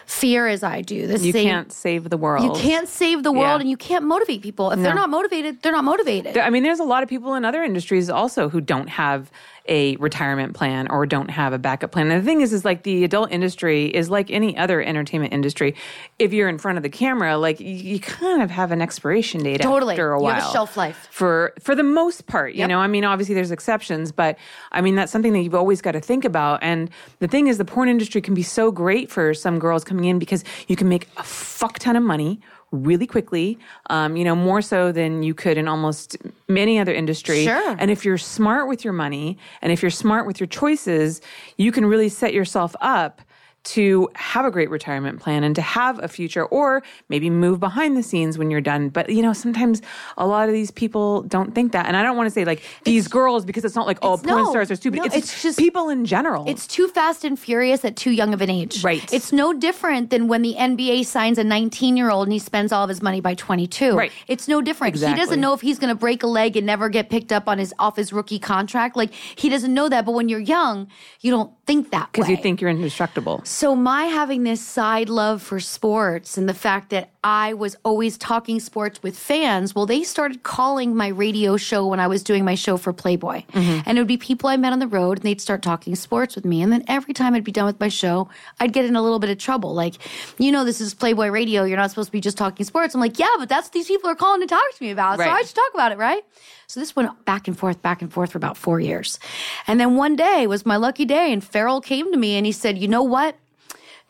fear as I do. The You same can't save the world. you can't save the world Yeah. and you can't motivate people. If they're not motivated, they're not motivated. I mean, there's a lot of people in other industries also who don't have a retirement plan or don't have a backup plan. And the thing is, is like the adult industry is like any other entertainment industry. If you're in front of the camera, like you, you kind of have an expiration date Totally. after a You while. have a shelf life. for for the most part. You Yep. know, I mean, obviously there's exceptions, but I mean that's something that you've always got to think about. And the thing is, the porn industry can be so great for some girls coming in because you can make a fuck ton of money really quickly, um, you know, more so than you could in almost many other industry. Sure. And if you're smart with your money and if you're smart with your choices, you can really set yourself up to have a great retirement plan and to have a future or maybe move behind the scenes when you're done. But, you know, sometimes a lot of these people don't think that. And I don't want to say like these it's, girls because it's not like, oh, porn no, stars are stupid. No, it's, it's just people in general. It's too fast and furious at too young of an age. Right. It's no different than when the NBA signs a 19 year old and he spends all of his money by 22. Right. It's no different. Exactly. He doesn't know if he's going to break a leg and never get picked up on his off his rookie contract. Like he doesn't know that. But when you're young, you don't think that because you think you're indestructible. So my having this side love for sports and the fact that I was always talking sports with fans, well, they started calling my radio show when I was doing my show for Playboy. Mm-hmm. And it would be people I met on the road and they'd start talking sports with me. And then every time I'd be done with my show, I'd get in a little bit of trouble. Like, you know, this is Playboy radio. You're not supposed to be just talking sports. I'm like, yeah, but that's what these people are calling to talk to me about. Right. So I should talk about it, right? So this went back and forth, back and forth for about four years. And then one day was my lucky day and Farrell came to me and he said, you know what?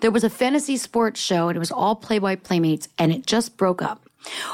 There was a fantasy sports show and it was all Playboy Playmates and it just broke up.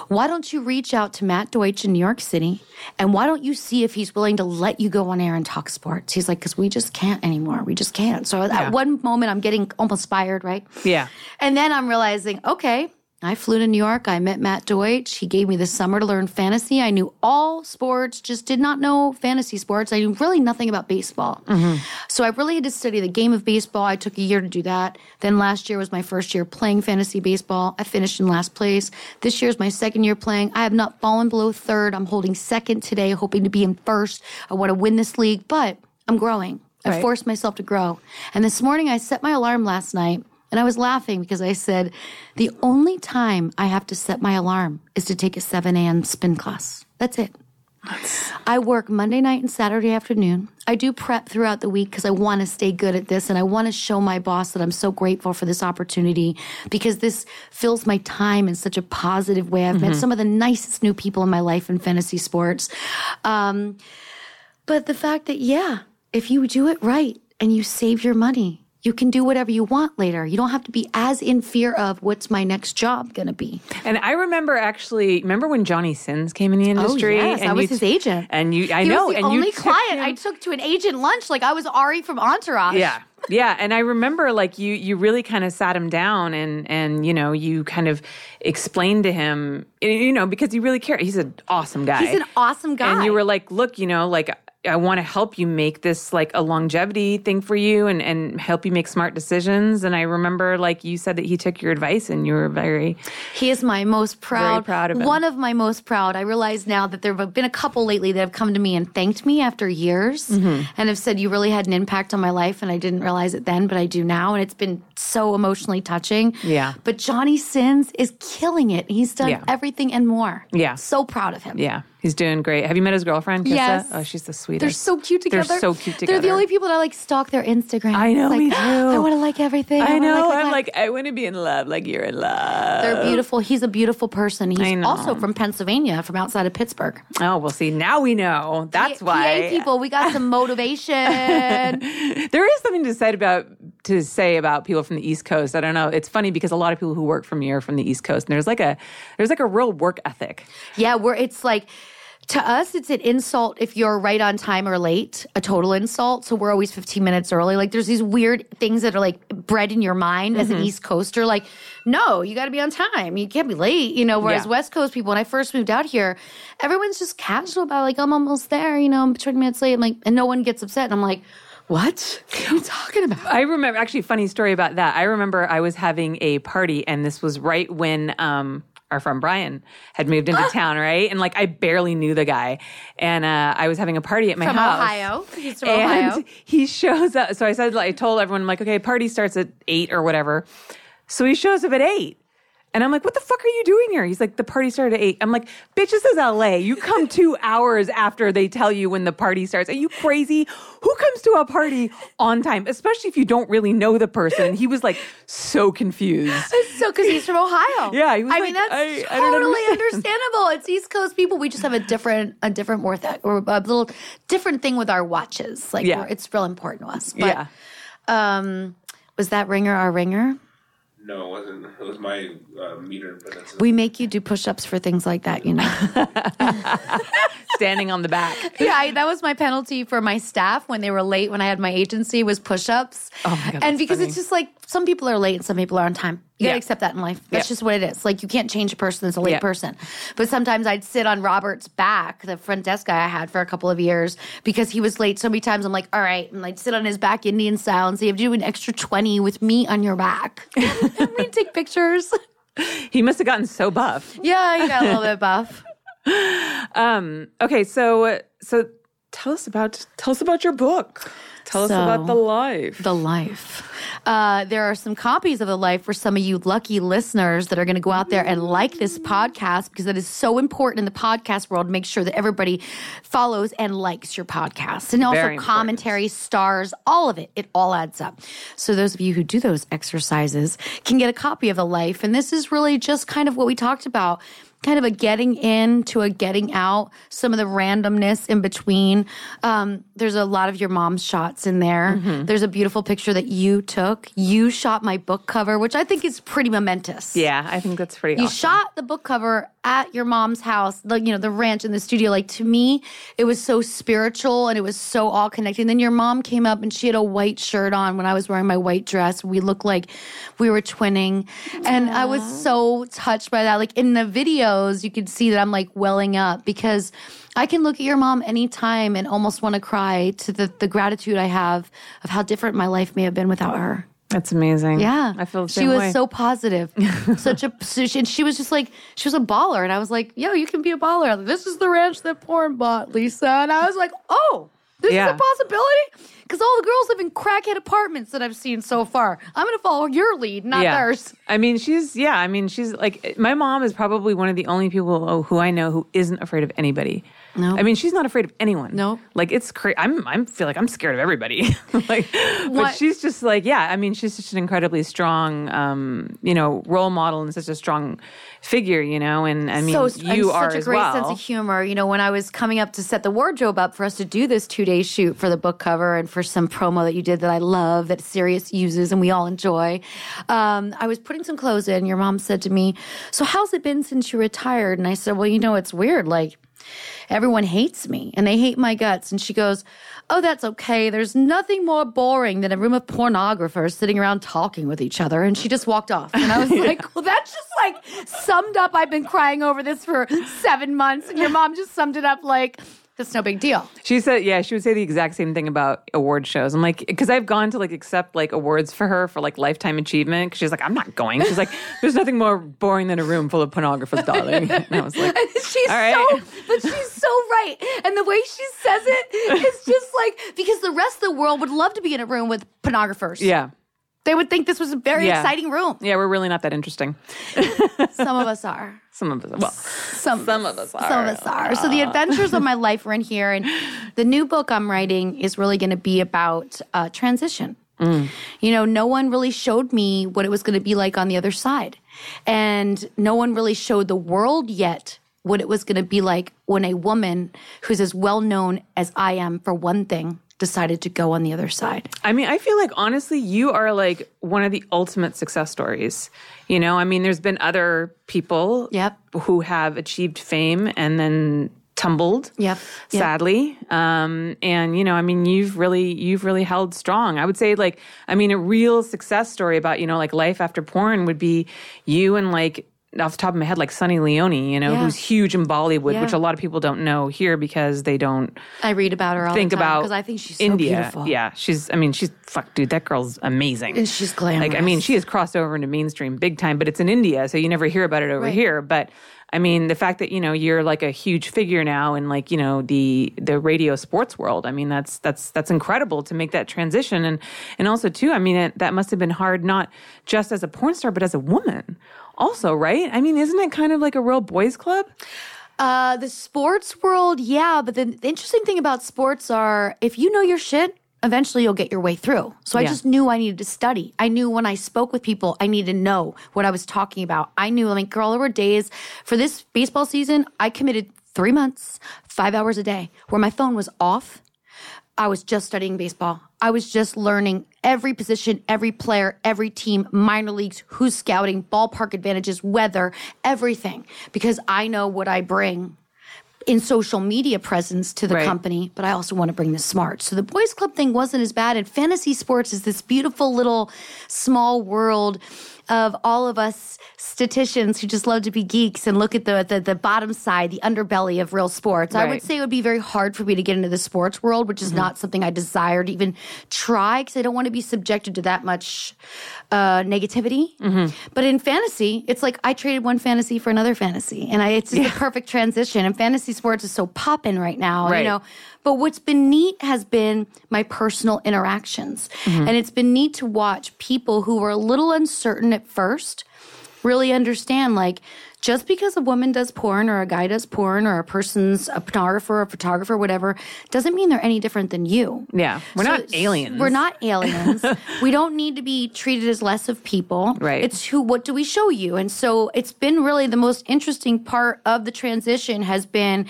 Why don't you reach out to Matt Deutsch in New York City and why don't you see if he's willing to let you go on air and talk sports? He's like, because we just can't anymore. We just can't. So yeah. at one moment, I'm getting almost fired, right? Yeah. And then I'm realizing, okay, I flew to New York. I met Matt Deutsch. He gave me the summer to learn fantasy. I knew all sports, just did not know fantasy sports. I knew really nothing about baseball. Mm-hmm. So I really had to study the game of baseball. I took a year to do that. Then last year was my first year playing fantasy baseball. I finished in last place. This year is my second year playing. I have not fallen below third. I'm holding second today, hoping to be in first. I want to win this league, but I'm growing. I right. forced myself to grow. And this morning I set my alarm last night and I was laughing because I said, the only time I have to set my alarm is to take a 7 a.m. spin class. That's it. I work Monday night and Saturday afternoon. I do prep throughout the week because I want to stay good at this and I want to show my boss that I'm so grateful for this opportunity because this fills my time in such a positive way. I've mm-hmm. met some of the nicest new people in my life in fantasy sports. Um, but the fact that, yeah, if you do it right and you save your money, you can do whatever you want later. You don't have to be as in fear of what's my next job going to be. And I remember actually, remember when Johnny Sins came in the oh, industry? Oh, yes, and I was his agent. And you, I he know. Was the and only client I took to an agent lunch, like I was Ari from Entourage. Yeah. Yeah, and I remember like you you really kind of sat him down and and you know you kind of explained to him you know because you really care. He's an awesome guy. He's an awesome guy. And you were like, look, you know, like I want to help you make this like a longevity thing for you and, and help you make smart decisions. And I remember like you said that he took your advice and you were very He is my most proud proud of him. One of my most proud. I realize now that there have been a couple lately that have come to me and thanked me after years mm-hmm. and have said you really had an impact on my life and I didn't realize it then, but I do now. And it's been so emotionally touching. Yeah. But Johnny Sins is killing it. He's done yeah. everything and more. Yeah. So proud of him. Yeah. He's doing great. Have you met his girlfriend, Kissa? Yes. Oh, she's the sweetest. They're so cute together. They're so cute together. They're the only people that like stalk their Instagram. I know, like, me too. I want to like everything. I, I know. Like, I'm like, I want to be in love like you're in love. They're beautiful. He's a beautiful person. He's also from Pennsylvania, from outside of Pittsburgh. Oh, well, see, now we know. That's P- why. PA people, we got some motivation. there is something to say about to say about people from the East Coast. I don't know. It's funny because a lot of people who work for me are from the East Coast, and there's like a there's like a real work ethic. Yeah, where it's like to us, it's an insult if you're right on time or late, a total insult. So we're always 15 minutes early. Like there's these weird things that are like bred in your mind mm-hmm. as an mm-hmm. East Coaster. Like, no, you got to be on time. You can't be late, you know. Whereas yeah. West Coast people, when I first moved out here, everyone's just casual about like, I'm almost there, you know, I'm 20 minutes late. I'm like, and no one gets upset. And I'm like, what? What are you talking about? I remember actually funny story about that. I remember I was having a party and this was right when um our friend Brian had moved into town, right? And like I barely knew the guy, and uh, I was having a party at my from house. Ohio. He's from and Ohio. he shows up. So I said, like, I told everyone, I'm like, okay, party starts at eight or whatever. So he shows up at eight. And I'm like, what the fuck are you doing here? He's like, the party started at eight. I'm like, bitch, this is LA. You come two hours after they tell you when the party starts. Are you crazy? Who comes to a party on time, especially if you don't really know the person? He was like so confused. So, because he's from Ohio. Yeah, he was I like, mean, that's I, totally I understandable. It's East Coast people. We just have a different, a different worth, or a little different thing with our watches. Like, yeah. it's real important to us. But, yeah. Um, was that ringer our ringer? No, it wasn't. It was my uh, meter. But that's we make you do push-ups for things like that, you know. standing on the back. yeah, I, that was my penalty for my staff when they were late when I had my agency was push-ups. Oh my God, And because funny. it's just like some people are late and some people are on time. You Yeah. gotta accept that in life. That's Yeah. just what it is. Like you can't change a person that's a late Yeah. person. But sometimes I'd sit on Robert's back, the front desk guy I had for a couple of years, because he was late so many times. I'm like, all right, and I'd sit on his back Indian style and say, you have to do an extra 20 with me on your back. and we'd take pictures. He must have gotten so buff. yeah, he got a little bit buff. Um, okay, so so tell us about tell us about your book. Tell us about the life. The Life. Uh, there are some copies of The Life for some of you lucky listeners that are going to go out there and like this podcast because that is so important in the podcast world. Make sure that everybody follows and likes your podcast. And also commentary, stars, all of it. It all adds up. So those of you who do those exercises can get a copy of The Life. And this is really just kind of what we talked about kind of a getting in to a getting out, some of the randomness in between. Um, there's a lot of your mom's shots in there. Mm-hmm. There's a beautiful picture that you took. You shot my book cover, which I think is pretty momentous. yeah, I think that's pretty You awesome. shot the book cover at your mom's house, the you know, the ranch in the studio. Like to me, it was so spiritual and it was so all connected. And then your mom came up and she had a white shirt on when I was wearing my white dress. We looked like we were twinning. And I was so touched by that. Like in the videos, you can see that I'm like welling up because I can look at your mom anytime and almost want to cry to the, the gratitude I have of how different my life may have been without her. That's amazing. Yeah, I feel the she was way. so positive, such a. she- And she was just like she was a baller, and I was like, "Yo, you can be a baller. This is the ranch that porn bought, Lisa." And I was like, "Oh, this Yeah. is a possibility." Because all the girls live in crackhead apartments that I've seen so far. I'm going to follow your lead, not theirs. I mean, she's yeah. I mean, she's like my mom is probably one of the only people who I know who isn't afraid of anybody. No. I mean, she's not afraid of anyone. No. like it's crazy. I'm I feel like I'm scared of everybody. like, but she's just like yeah. I mean, she's such an incredibly strong, um, you know, role model and such a strong figure. You know, and I mean, so you are such a great well. sense of humor. You know, when I was coming up to set the wardrobe up for us to do this two day shoot for the book cover and for some promo that you did that I love that Sirius uses and we all enjoy, um, I was putting some clothes in. Your mom said to me, "So how's it been since you retired?" And I said, "Well, you know, it's weird. Like." Everyone hates me and they hate my guts. And she goes, Oh, that's okay. There's nothing more boring than a room of pornographers sitting around talking with each other. And she just walked off. And I was like, Well, that's just like summed up. I've been crying over this for seven months. And your mom just summed it up like, That's no big deal. She said, yeah, she would say the exact same thing about award shows. I'm like, because I've gone to like accept like awards for her for like lifetime achievement. she's like, I'm not going. She's like, there's nothing more boring than a room full of pornographers, darling. And I was like, she's All right. so, but she's so right. And the way she says it is just like, because the rest of the world would love to be in a room with pornographers. yeah, They would think this was a very Yeah. exciting room. yeah, we're really not that interesting. Some of us are. Some of us, well, Some, some of us are. Some of us are. So the adventures of my life are in here, and the new book I'm writing is really going to be about uh, transition. You know, no one really showed me what it was going to be like on the other side, and no one really showed the world yet what it was going to be like when a woman who's as well known as I am for one thing decided to go on the other side. I mean, I feel like honestly, you are like one of the ultimate success stories. You know, I mean, there's been other people Yep. who have achieved fame and then tumbled. Yep. Yep. Sadly. Um, and you know, I mean, you've really, you've really held strong. I would say like, I mean, a real success story about, you know, like life after porn would be you and like, off the top of my head, like Sunny Leone, you know, Yeah. who's huge in Bollywood, Yeah. which a lot of people don't know here because they don't I read about her all think the time about because I think she's so India. beautiful. Yeah, she's. I mean, she's fuck, dude. That girl's amazing. And she's glamorous. Like, I mean, she has crossed over into mainstream big time, but it's in India, so you never hear about it over Right. here. But I mean, the fact that you know you're like a huge figure now in like you know the the radio sports world. I mean, that's that's that's incredible to make that transition, and and also too. I mean, it, that must have been hard, not just as a porn star, but as a woman. Also, right? I mean, isn't it kind of like a real boys' club? Uh, the sports world, yeah, but the, the interesting thing about sports are if you know your shit, eventually you'll get your way through. So I just knew I needed to study. I knew when I spoke with people, I needed to know what I was talking about. I knew, I mean, girl, there were days for this baseball season, I committed three months, five hours a day, where my phone was off. I was just studying baseball. I was just learning every position, every player, every team, minor leagues, who's scouting, ballpark advantages, weather, everything, because I know what I bring in social media presence to the Right. company, but I also want to bring the smart. So the boys club thing wasn't as bad. And fantasy sports is this beautiful little small world of all of us statisticians who just love to be geeks and look at the the, the bottom side, the underbelly of real sports. I would say it would be very hard for me to get into the sports world, which is mm-hmm. not something I desire to even try because I don't want to be subjected to that much uh, negativity. Mm-hmm. But in fantasy, it's like I traded one fantasy for another fantasy, and I, it's just the perfect transition. And fantasy sports is so popping right now, Right. you know. But what's been neat has been my personal interactions, mm-hmm. and it's been neat to watch people who were a little uncertain at first really understand like just because a woman does porn or a guy does porn or a person's a pornographer or a photographer whatever doesn't mean they're any different than you Yeah. We're so- not aliens. We're not aliens. we don't need to be treated as less of people. Right. It's who what do we show you? And so it's been really the most interesting part of the transition has been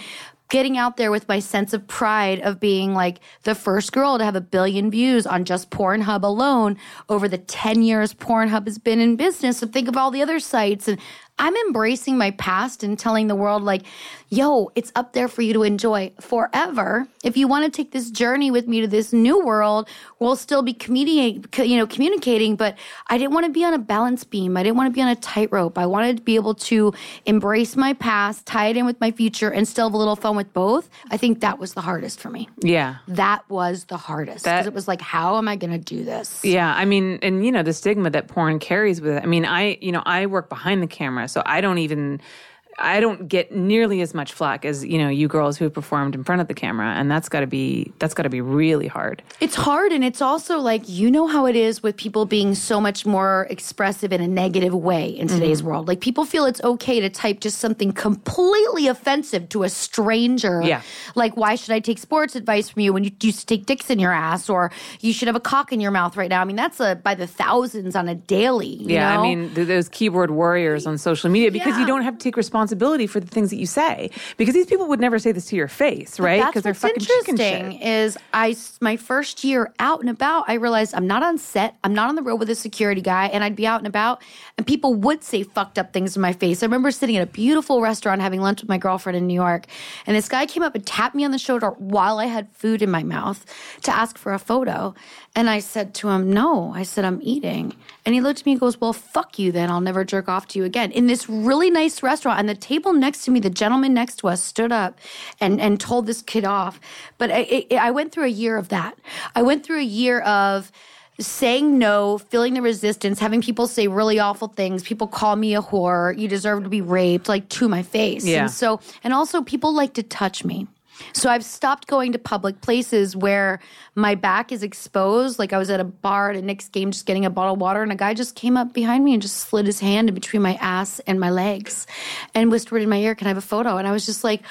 getting out there with my sense of pride of being like the first girl to have a billion views on just Pornhub alone over the 10 years Pornhub has been in business. So think of all the other sites and I'm embracing my past and telling the world like, yo, it's up there for you to enjoy forever. If you want to take this journey with me to this new world, we'll still be communicating, you know, communicating, but I didn't want to be on a balance beam. I didn't want to be on a tightrope. I wanted to be able to embrace my past, tie it in with my future and still have a little fun with both. I think that was the hardest for me. Yeah. That was the hardest because it was like, how am I going to do this? Yeah, I mean, and you know the stigma that porn carries with it. I mean, I you know I work behind the camera, so I don't even I don't get nearly as much flack as you know you girls who have performed in front of the camera, and that's got to be that's got to be really hard. It's hard, and it's also like you know how it is with people being so much more expressive in a negative way in today's Mm-hmm. world. Like people feel it's okay to type just something completely offensive to a stranger. Yeah. Like, why should I take sports advice from you when you used to take dicks in your ass, or you should have a cock in your mouth right now? I mean, that's a by the thousands on a daily. you Yeah, know? I mean th- those keyboard warriors on social media because you don't have to take responsibility for the things that you say because these people would never say this to your face, right? Because they're fucking interesting is I my first year out and about, I realized I'm not on set, I'm not on the road with a security guy, and I'd be out and about, and people would say fucked up things in my face. I remember sitting at a beautiful restaurant having lunch with my girlfriend in New York, and this guy came up and tapped me on the shoulder while I had food in my mouth to ask for a photo, and I said to him, "No," I said, "I'm eating," and he looked at me and goes, "Well, fuck you, then I'll never jerk off to you again." In this really nice restaurant, and the table next to me, the gentleman next to us stood up and and told this kid off. But I, I I went through a year of that. I went through a year of saying no, feeling the resistance, having people say really awful things. People call me a whore. You deserve to be raped, like to my face. Yeah. And so, and also people like to touch me. So I've stopped going to public places where my back is exposed. Like I was at a bar at a Knicks game just getting a bottle of water and a guy just came up behind me and just slid his hand in between my ass and my legs and whispered in my ear, Can I have a photo? And I was just like,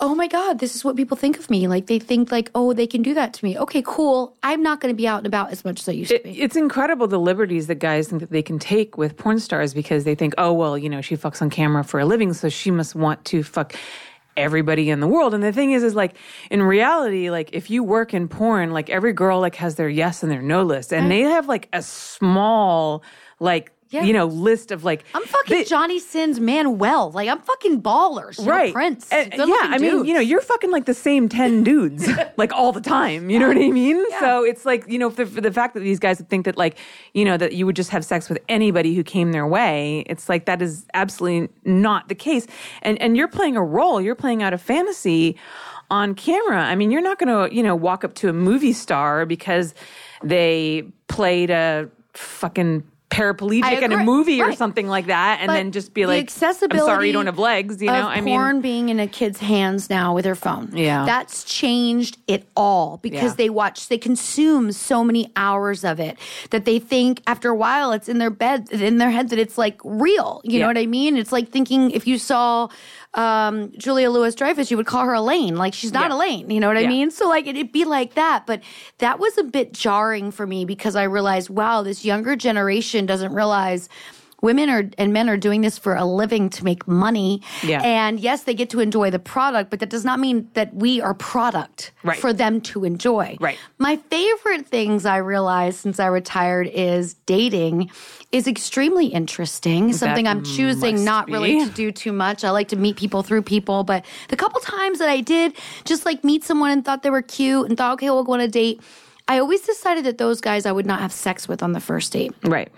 Oh my God, this is what people think of me. Like they think like, oh, they can do that to me. Okay, cool. I'm not gonna be out and about as much as I used to be. it's incredible the liberties that guys think that they can take with porn stars because they think, oh well, you know, she fucks on camera for a living, so she must want to fuck everybody in the world. And the thing is, is like in reality, like if you work in porn, like every girl like has their yes and their no list, and mm. they have like a small like. Yeah. You know, list of like I'm fucking they- Johnny Sins Manuel. Like I'm fucking ballers. Right Prince. Uh, and- yeah i mean dudes. you know you're fucking like the same 10 dudes like all the time you know what i mean so it's like you know for, for the fact that these guys think that like you know that you would just have sex with anybody who came their way it's like that is absolutely not the case and and you're playing a role you're playing out a fantasy on camera i mean you're not going to you know walk up to a movie star because they played a fucking paraplegic in a movie or something like that and But then just be like accessibility i'm sorry you don't have legs you know i mean porn being in a kid's hands now with their phone. Yeah. that's changed it all because Yeah. they watch, they consume so many hours of it that they think after a while it's in their bed, in their head that it's like real. You Yeah. know what I mean? It's like thinking if you saw um, Julia Louis Dreyfus, you would call her Elaine. Like she's not Yeah. Elaine. You know what I mean? So like it'd be like that. But that was a bit jarring for me because I realized, wow, this younger generation doesn't realize women are and men are doing this for a living to make money. Yeah. And yes, they get to enjoy the product, but that does not mean that we are product Right. for them to enjoy. Right. My favorite things I realized since I retired is dating is extremely interesting. Something I'm choosing not really be. to do too much. I like to meet people through people, but the couple times that I did just like meet someone and thought they were cute and thought, okay, we'll go on a date. I always decided that those guys I would not have sex with on the first date. Right.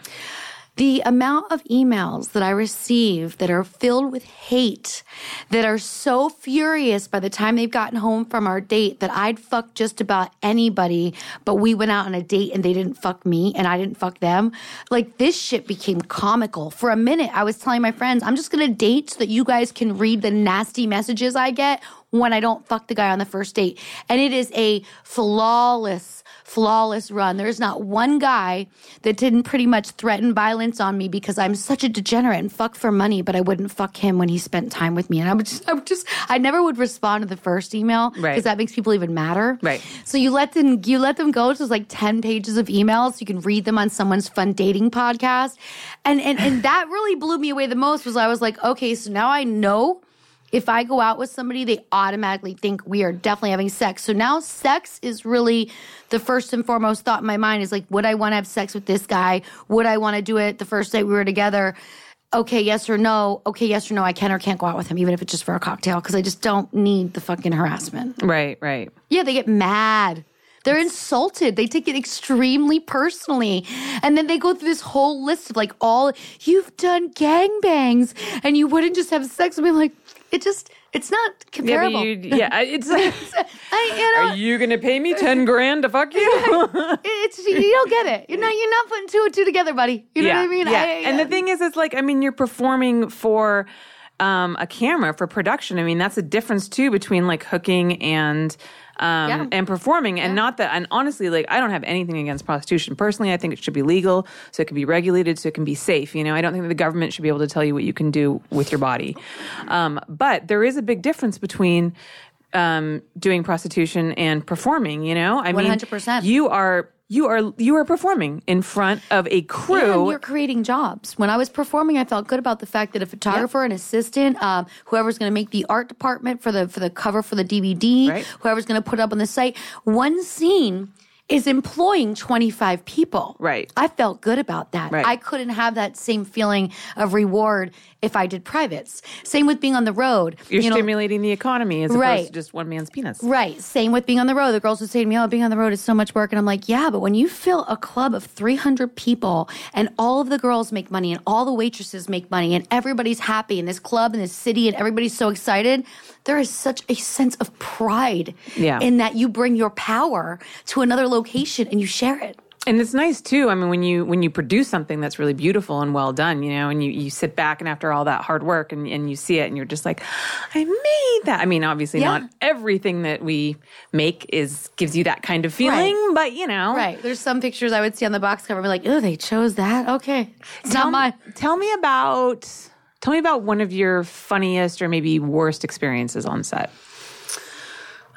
The amount of emails that I receive that are filled with hate, that are so furious by the time they've gotten home from our date that I'd fuck just about anybody, but we went out on a date and they didn't fuck me and I didn't fuck them. Like this shit became comical. For a minute, I was telling my friends, I'm just gonna date so that you guys can read the nasty messages I get when I don't fuck the guy on the first date. And it is a flawless, flawless run. There's not one guy that didn't pretty much threaten violence on me because I'm such a degenerate and fuck for money, but I wouldn't fuck him when he spent time with me. And I would just, I would just, I never would respond to the first email because Right. that makes people even madder. Right. So you let them, you let them go to like 10 pages of emails. You can read them on someone's fun dating podcast. And, and, and that really blew me away the most was I was like, okay, so now I know if I go out with somebody, they automatically think we are definitely having sex. So now sex is really the first and foremost thought in my mind is like, would I want to have sex with this guy? Would I want to do it the first day we were together? Okay, yes or no. Okay, yes or no. I can or can't go out with him, even if it's just for a cocktail, because I just don't need the fucking harassment. Right. Right. Yeah, they get mad. They're insulted. They take it extremely personally. And then they go through this whole list of like all you've done gangbangs and you wouldn't just have sex with me. Like, it just it's not Yeah, comparable. but you, yeah, it's like, I, you know, are you gonna pay me ten grand to fuck you? it's you don't get it. You're not you're not putting two and two together, buddy. You know yeah, what I mean? Yeah. I- and the thing is, it's like I mean, you're performing for um, a camera for production. I mean, that's a difference too between like hooking and. Um, Yeah. and performing and not that and honestly like i don't have anything against prostitution. Personally i think it should be legal so it can be regulated so it can be safe you know? I don't think that the government should be able to tell you what you can do with your body. Um, but there is a big difference between um, doing prostitution and performing you know? I mean 100%. you are you are you are performing in front of a crew And you're creating jobs. When I was performing, I felt good about the fact that a photographer, an assistant, um, whoever's going to make the art department for the for the cover for the DVD, Right. whoever's going to put it up on the site, one scene is employing 25 people. Right. I felt good about that. Right. I couldn't have that same feeling of reward if I did privates. Same with being on the road. You're You know, stimulating the economy as opposed Right. to just one man's penis. Right. Same with being on the road. The girls would say to me, Oh, being on the road is so much work. And I'm like, Yeah, but when you fill a club of 300 people and all of the girls make money and all the waitresses make money and everybody's happy in this club in this city and everybody's so excited, there is such a sense of pride Yeah. in that you bring your power to another location and you share it. And it's nice too. I mean, when you when you produce something that's really beautiful and well done, you know, and you, you sit back and after all that hard work and, and you see it and you're just like, I made that. I mean, obviously Yeah. not everything that we make is gives you that kind of feeling, but you know. Right. There's some pictures I would see on the box cover and be like, Oh, they chose that? Okay. It's Tell not mine. tell me about tell me about one of your funniest or maybe worst experiences on set.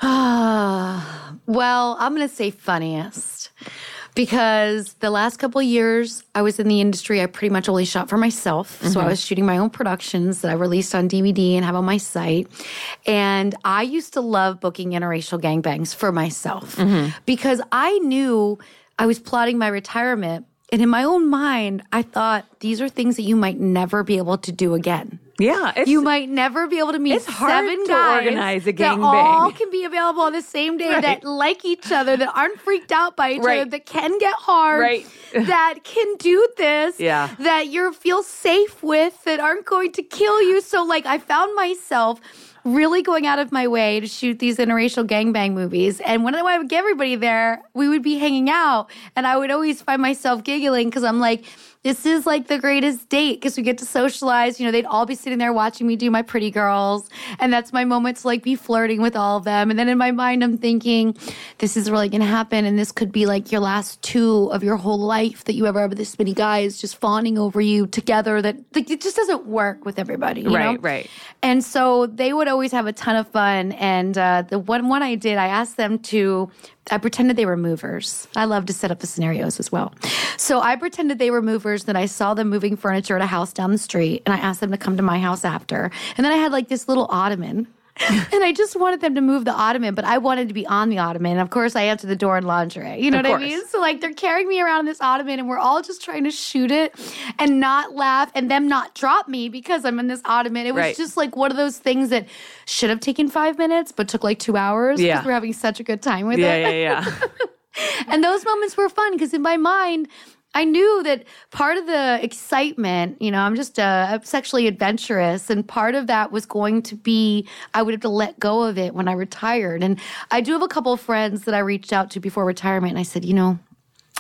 Well, I'm going to say funniest because the last couple years I was in the industry, I pretty much only shot for myself. So I mm-hmm. was shooting my own productions that I released on DVD and have on my site. And I used to love booking interracial gangbangs for myself mm-hmm. because I knew I was plotting my retirement. And in my own mind, I thought these are things that you might never be able to do again. Yeah, You might never be able to meet It's hard seven to guys organize a that all can be available on the same day Right. that like each other, that aren't freaked out by each other, that can get hard, Right. that can do this, Yeah. that you feel safe with, that aren't going to kill you. So, like, I found myself really going out of my way to shoot these interracial gangbang movies. And when I would get everybody there, we would be hanging out, and I would always find myself giggling because I'm like, this is like the greatest date because we get to socialize. You know, they'd all be sitting there watching me do my pretty girls. And that's my moment to like be flirting with all of them. And then in my mind, I'm thinking, this is really going to happen. And this could be like your last two of your whole life that you ever have this many guys just fawning over you together that like, it just doesn't work with everybody. You Right, know? right. And so they would always have a ton of fun. And uh, the one one I did, I asked them to I pretended they were movers. I love to set up the scenarios as well. So I pretended they were movers. Then I saw them moving furniture at a house down the street, and I asked them to come to my house after. And then I had like this little ottoman and I just wanted them to move the ottoman, but I wanted to be on the ottoman. And of course, I answered the door in lingerie. You know of what course. I mean? So, like, they're carrying me around in this ottoman, and we're all just trying to shoot it and not laugh and them not drop me because I'm in this ottoman. It was right. just like one of those things that should have taken five minutes, but took like two hours because yeah. we're having such a good time with yeah, it. Yeah, yeah, yeah. and those moments were fun because in my mind, I knew that part of the excitement, you know, I'm just uh, sexually adventurous, and part of that was going to be I would have to let go of it when I retired. And I do have a couple of friends that I reached out to before retirement, and I said, you know,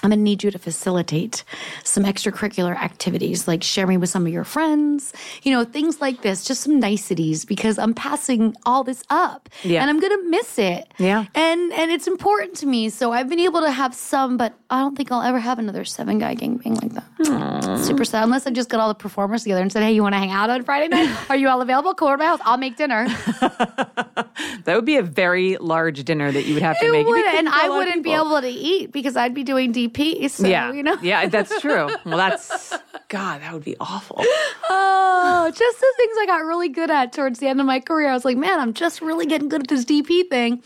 I'm going to need you to facilitate some extracurricular activities, like share me with some of your friends, you know, things like this, just some niceties because I'm passing all this up yeah. and I'm going to miss it. Yeah. And, and it's important to me. So I've been able to have some, but I don't think I'll ever have another seven guy gangbang like that. Aww. Super sad. Unless I just got all the performers together and said, Hey, you want to hang out on Friday night? Are you all available? Come over to my house. I'll make dinner. that would be a very large dinner that you would have to it make. Would, and I wouldn't be able to eat because I'd be doing deep peace. So, yeah, you know, yeah, that's true. Well, that's God, that would be awful. Oh, just the things I got really good at towards the end of my career. I was like, man, I'm just really getting good at this DP thing.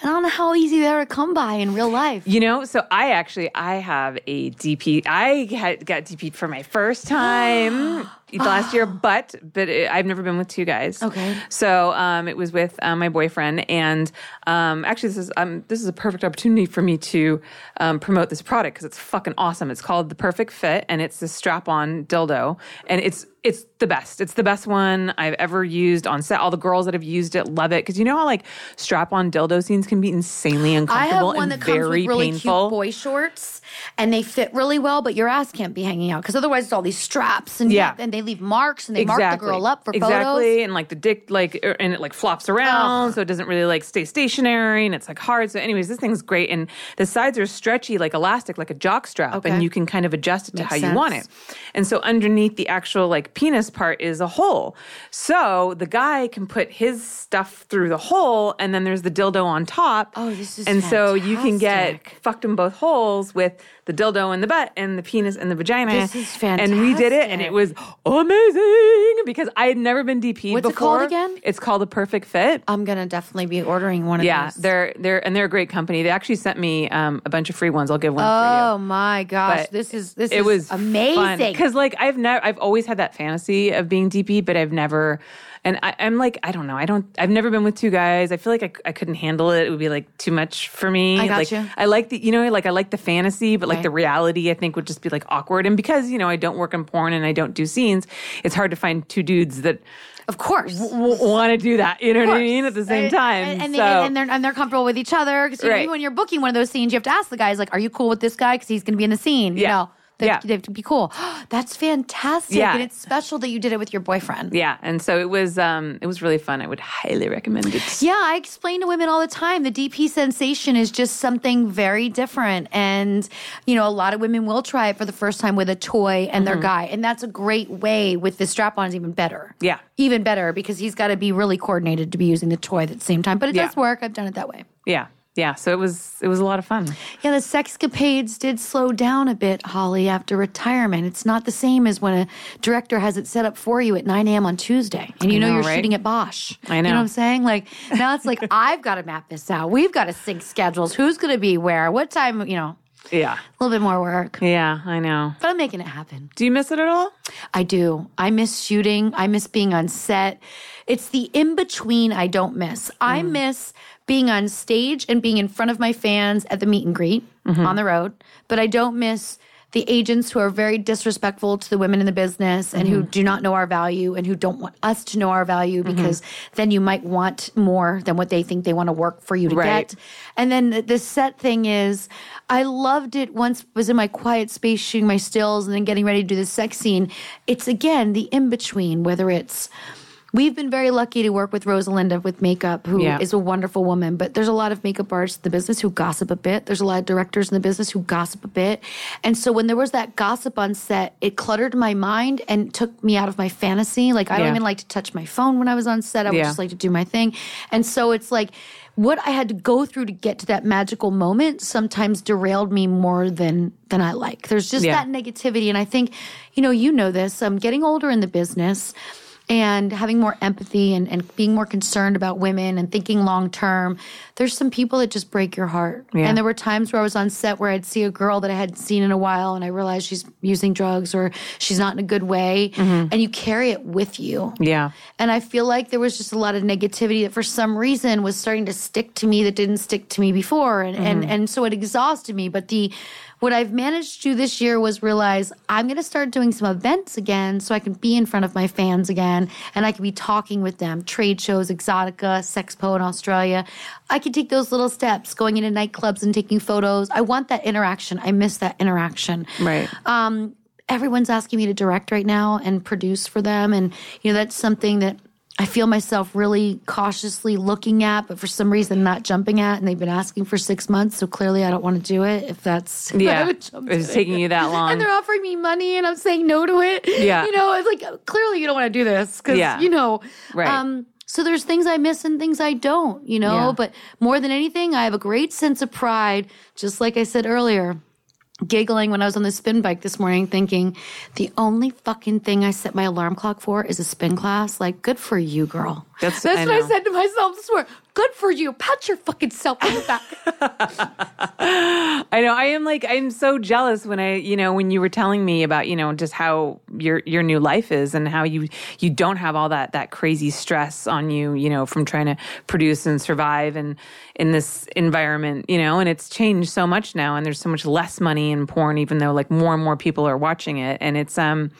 And I don't know how easy they're to come by in real life. You know, so I actually I have a DP. I had got DP for my first time. last year, but but it, I've never been with two guys. Okay. So um, it was with um, my boyfriend, and um, actually this is um, this is a perfect opportunity for me to um, promote this product because it's fucking awesome. It's called the Perfect Fit, and it's a strap-on dildo, and it's it's the best. It's the best one I've ever used on set. All the girls that have used it love it because you know how like strap-on dildo scenes can be insanely uncomfortable I have one and that very comes with really painful. cute boy shorts, and they fit really well, but your ass can't be hanging out because otherwise it's all these straps and yeah, and they leave marks and they exactly. mark the girl up for exactly. photos. And like the dick, like, er, and it like flops around, so it doesn't really like stay stationary, and it's like hard. So, anyways, this thing's great, and the sides are stretchy, like elastic, like a jock strap, okay. and you can kind of adjust it to Makes how sense. you want it. And so, underneath the actual like penis part is a hole, so the guy can put his stuff through the hole, and then there's the dildo on top. Oh, this is and so you can get fucked in both holes with the dildo in the butt and the penis and the vagina. This is fantastic. And we did it, and it was amazing because I had never been DP'd What's it called again? It's called the Perfect Fit. I'm gonna definitely be ordering one of yeah, these. they're they're and they're a great company. They actually sent me um, a bunch of free ones. I'll give one Oh for you. Oh my gosh, But this is this it is was amazing. because like I've never I've always had that fantasy of being DP, but I've never. And I, I'm like, I don't know. I don't. I've never been with two guys. I feel like I, I couldn't handle it. It would be like too much for me. I got like, you. I like the, you know, like I like the fantasy, but like Right. the reality, I think would just be like awkward. And because you know I don't work in porn and I don't do scenes, it's hard to find two dudes that of course. w- want to do that. You know what I mean? At the same time, and, and, so, they, and they're and they're comfortable with each other. Because Right. when you're booking one of those scenes, you have to ask the guys like, "Are you cool with this guy? Because he's going to be in the scene." You Yeah. know, they, Yeah. they have to be cool. That's fantastic, Yeah. and it's special that you did it with your boyfriend. yeah, and so it was um it was really fun. I would highly recommend it. Yeah, I explain to women all the time the DP sensation is just something very different. And, you know, a lot of women will try it for the first time with a toy and their guy. And that's a great way with the strap on is even better. Yeah. Even better because he's got to be really coordinated to be using the toy at the same time. But it Yeah. does work. I've done it that way. Yeah, yeah. So it was it was a lot of fun. Yeah, the sexcapades did slow down a bit, Holly, after retirement. It's not the same as when a director has it set up for you at 9 a.m. on Tuesday and you know, know, you're right? shooting at Bosch. I know. You know what I'm saying? Like, now it's like, I've got to map this out. We've got to sync schedules. Who's going to be where? What time? You know, Yeah, a little bit more work. yeah. I know. But I'm making it happen. Do you miss it at all? I do. I miss shooting. I miss being on set. It's the in between I don't miss. I mm. miss being on stage and being in front of my fans at the meet and greet mm-hmm. on the road, but I don't miss the agents who are very disrespectful to the women in the business and who mm-hmm. do not know our value and who don't want us to know our value mm-hmm. because then you might want more than what they think they want to work for you to Right. get. And then the, the set thing is, I loved it once was in my quiet space shooting my stills and then getting ready to do the sex scene. It's again the in between, whether it's We've been very lucky to work with Rosalinda with makeup, who is Yeah. a wonderful woman. But there's a lot of makeup artists in the business who gossip a bit. There's a lot of directors in the business who gossip a bit. And so when there was that gossip on set, it cluttered my mind and took me out of my fantasy. Like I don't even like to touch my phone when I was on set. I would Yeah. just like to do my thing. And so it's like what I had to go through to get to that magical moment sometimes derailed me more than than I like. There's just Yeah. that negativity, and I think, you know, you know this. I'm getting older in the business and having more empathy and, and being more concerned about women and thinking long term. There's some people that just break your heart. Yeah. And there were times where I was on set where I'd see a girl that I hadn't seen in a while and I realized she's using drugs or she's not in a good way. Mm-hmm. And you carry it with you. Yeah. And I feel like there was just a lot of negativity that for some reason was starting to stick to me that didn't stick to me before. And, and, mm-hmm. and so it exhausted me. But the, what I've managed to do this year was realize I'm going to start doing some events again so I can be in front of my fans again and I can be talking with them. Trade shows, Exxxotica, Sexpo in Australia. I can take those little steps going into nightclubs and taking photos. I want that interaction. I miss that interaction. Right. Um, everyone's asking me to direct right now and produce for them. And, you know, that's something that I feel myself really cautiously looking at, but for some reason not jumping at. And they've been asking for six months. So clearly I don't want to do it if that's, Yeah. It's taking it. you that long. And they're offering me money and I'm saying no to it. Yeah. You know, it's like, clearly you don't want to do this because, Yeah. you know, Right. um, so there's things I miss and things I don't, you know, Yeah. but more than anything, I have a great sense of pride, just like I said earlier giggling when I was on the spin bike this morning, thinking the only fucking thing I set my alarm clock for is a spin class. Like, good for you, girl. That's- That's I what know. I said to myself this morning. Good for you. Pat your fucking self on the back. I know. I am like I'm so jealous when I, you know, when you were telling me about, you know, just how your your new life is and how you you don't have all that that crazy stress on you, you know, from trying to produce and survive and in this environment, you know, and it's changed so much now and there's so much less money in porn even though like more and more people are watching it and it's um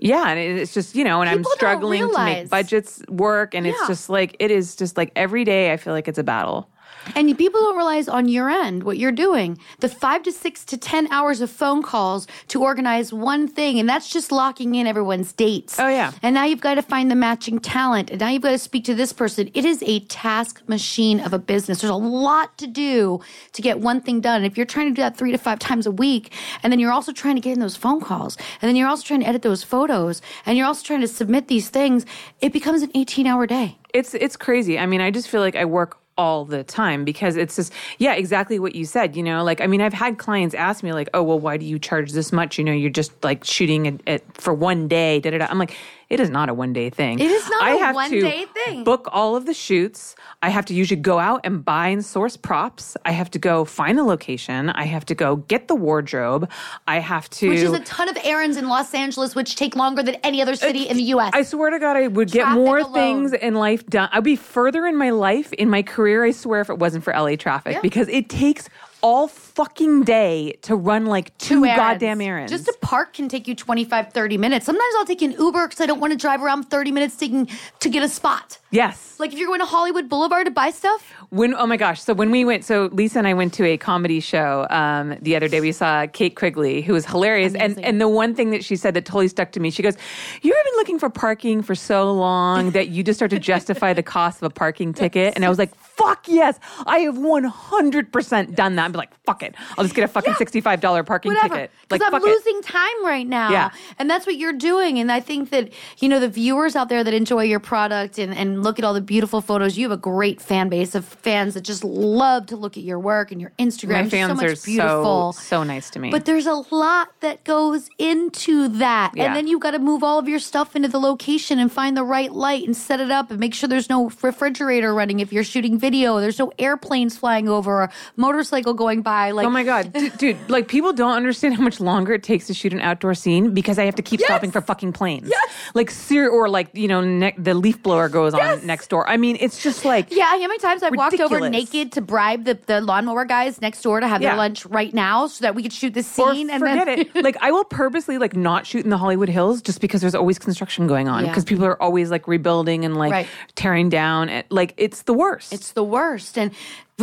yeah, and it's just, you know, and I'm struggling to make budgets work and it's just like it is just like every day I feel like it's a battle. And people don't realize on your end what you're doing. The five to six to 10 hours of phone calls to organize one thing. And that's just locking in everyone's dates. Oh, yeah. And now you've got to find the matching talent. And now you've got to speak to this person. It is a task machine of a business. There's a lot to do to get one thing done. And if you're trying to do that three to five times a week, and then you're also trying to get in those phone calls, and then you're also trying to edit those photos, and you're also trying to submit these things, it becomes an 18 hour day. It's it's crazy. I mean, I just feel like I work all the time because it's just yeah, exactly what you said. You know, like I mean, I've had clients ask me like, "Oh, well, why do you charge this much? You know, you're just like shooting it, for one day." Da da da. I'm like, it is not a one day thing. It is not I a have to one-day thing. Book all of the shoots. I have to usually go out and buy and source props. I have to go find a location. I have to go get the wardrobe. I have to. Which is a ton of errands in Los Angeles, which take longer than any other city in the U.S. I swear to God, I would get Traffic more alone. things in life done. I'd be further in my life, in my career, I swear, if it wasn't for LA traffic, Yeah. because it takes all fucking day to run like two, errands. goddamn errands. Just a park can take you 25, 30 minutes. Sometimes I'll take an Uber because I don't want to drive around 30 minutes taking to get a spot. yes. Like if you're going to Hollywood Boulevard to buy stuff, When oh my gosh! So when we went, so Lisa and I went to a comedy show um, the other day. We saw Kate Quigley, who was hilarious, and Amazing. and the one thing that she said that totally stuck to me, she goes, "You ever been looking for parking for so long that you just start to justify the cost of a parking ticket?" And I was like, "Fuck yes, I have one hundred percent done that." I'm like, "Fuck it, I'll just get a fucking sixty five dollar parking whatever. ticket." Like, Because I'm fuck it. losing time right now. Yeah. And that's what you're doing. And I think that, you know, the viewers out there that enjoy your product and, and look at all the beautiful photos, you have a great fan base of fans that just love to look at your work and your Instagram. My fans so much are beautiful. so so nice to me. But there's a lot that goes into that. Yeah. And then you've got to move all of your stuff into the location and find the right light and set it up and make sure there's no refrigerator running if you're shooting video. There's no airplanes flying over or a motorcycle going by. Like Oh my god, dude, dude! Like people don't understand how much longer it takes to shoot an outdoor scene because I have to keep stopping for fucking planes. Yes. Like ser- or like you know ne- the leaf blower goes on next door. I mean, it's just like Yeah, how many times I've walked over naked to bribe the, the lawnmower guys next door to have Yeah. their lunch right now so that we could shoot the Or scene and forget then it. Like I will purposely like not shoot in the Hollywood Hills just because there's always construction going on Yeah. because people are always like rebuilding and like Right. tearing down. And, like it's the worst. It's the worst. And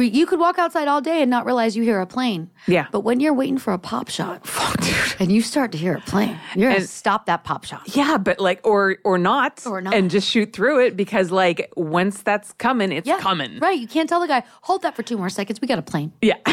You could walk outside all day and not realize you hear a plane. Yeah. But when you're waiting for a pop shot fuck, dude. and you start to hear a plane, you're going to stop that pop shot. Yeah, but like, or or not, Or not. and just shoot through it because like once that's coming, it's Yeah. coming. Right. You can't tell the guy, hold that for two more seconds. We got a plane. Yeah.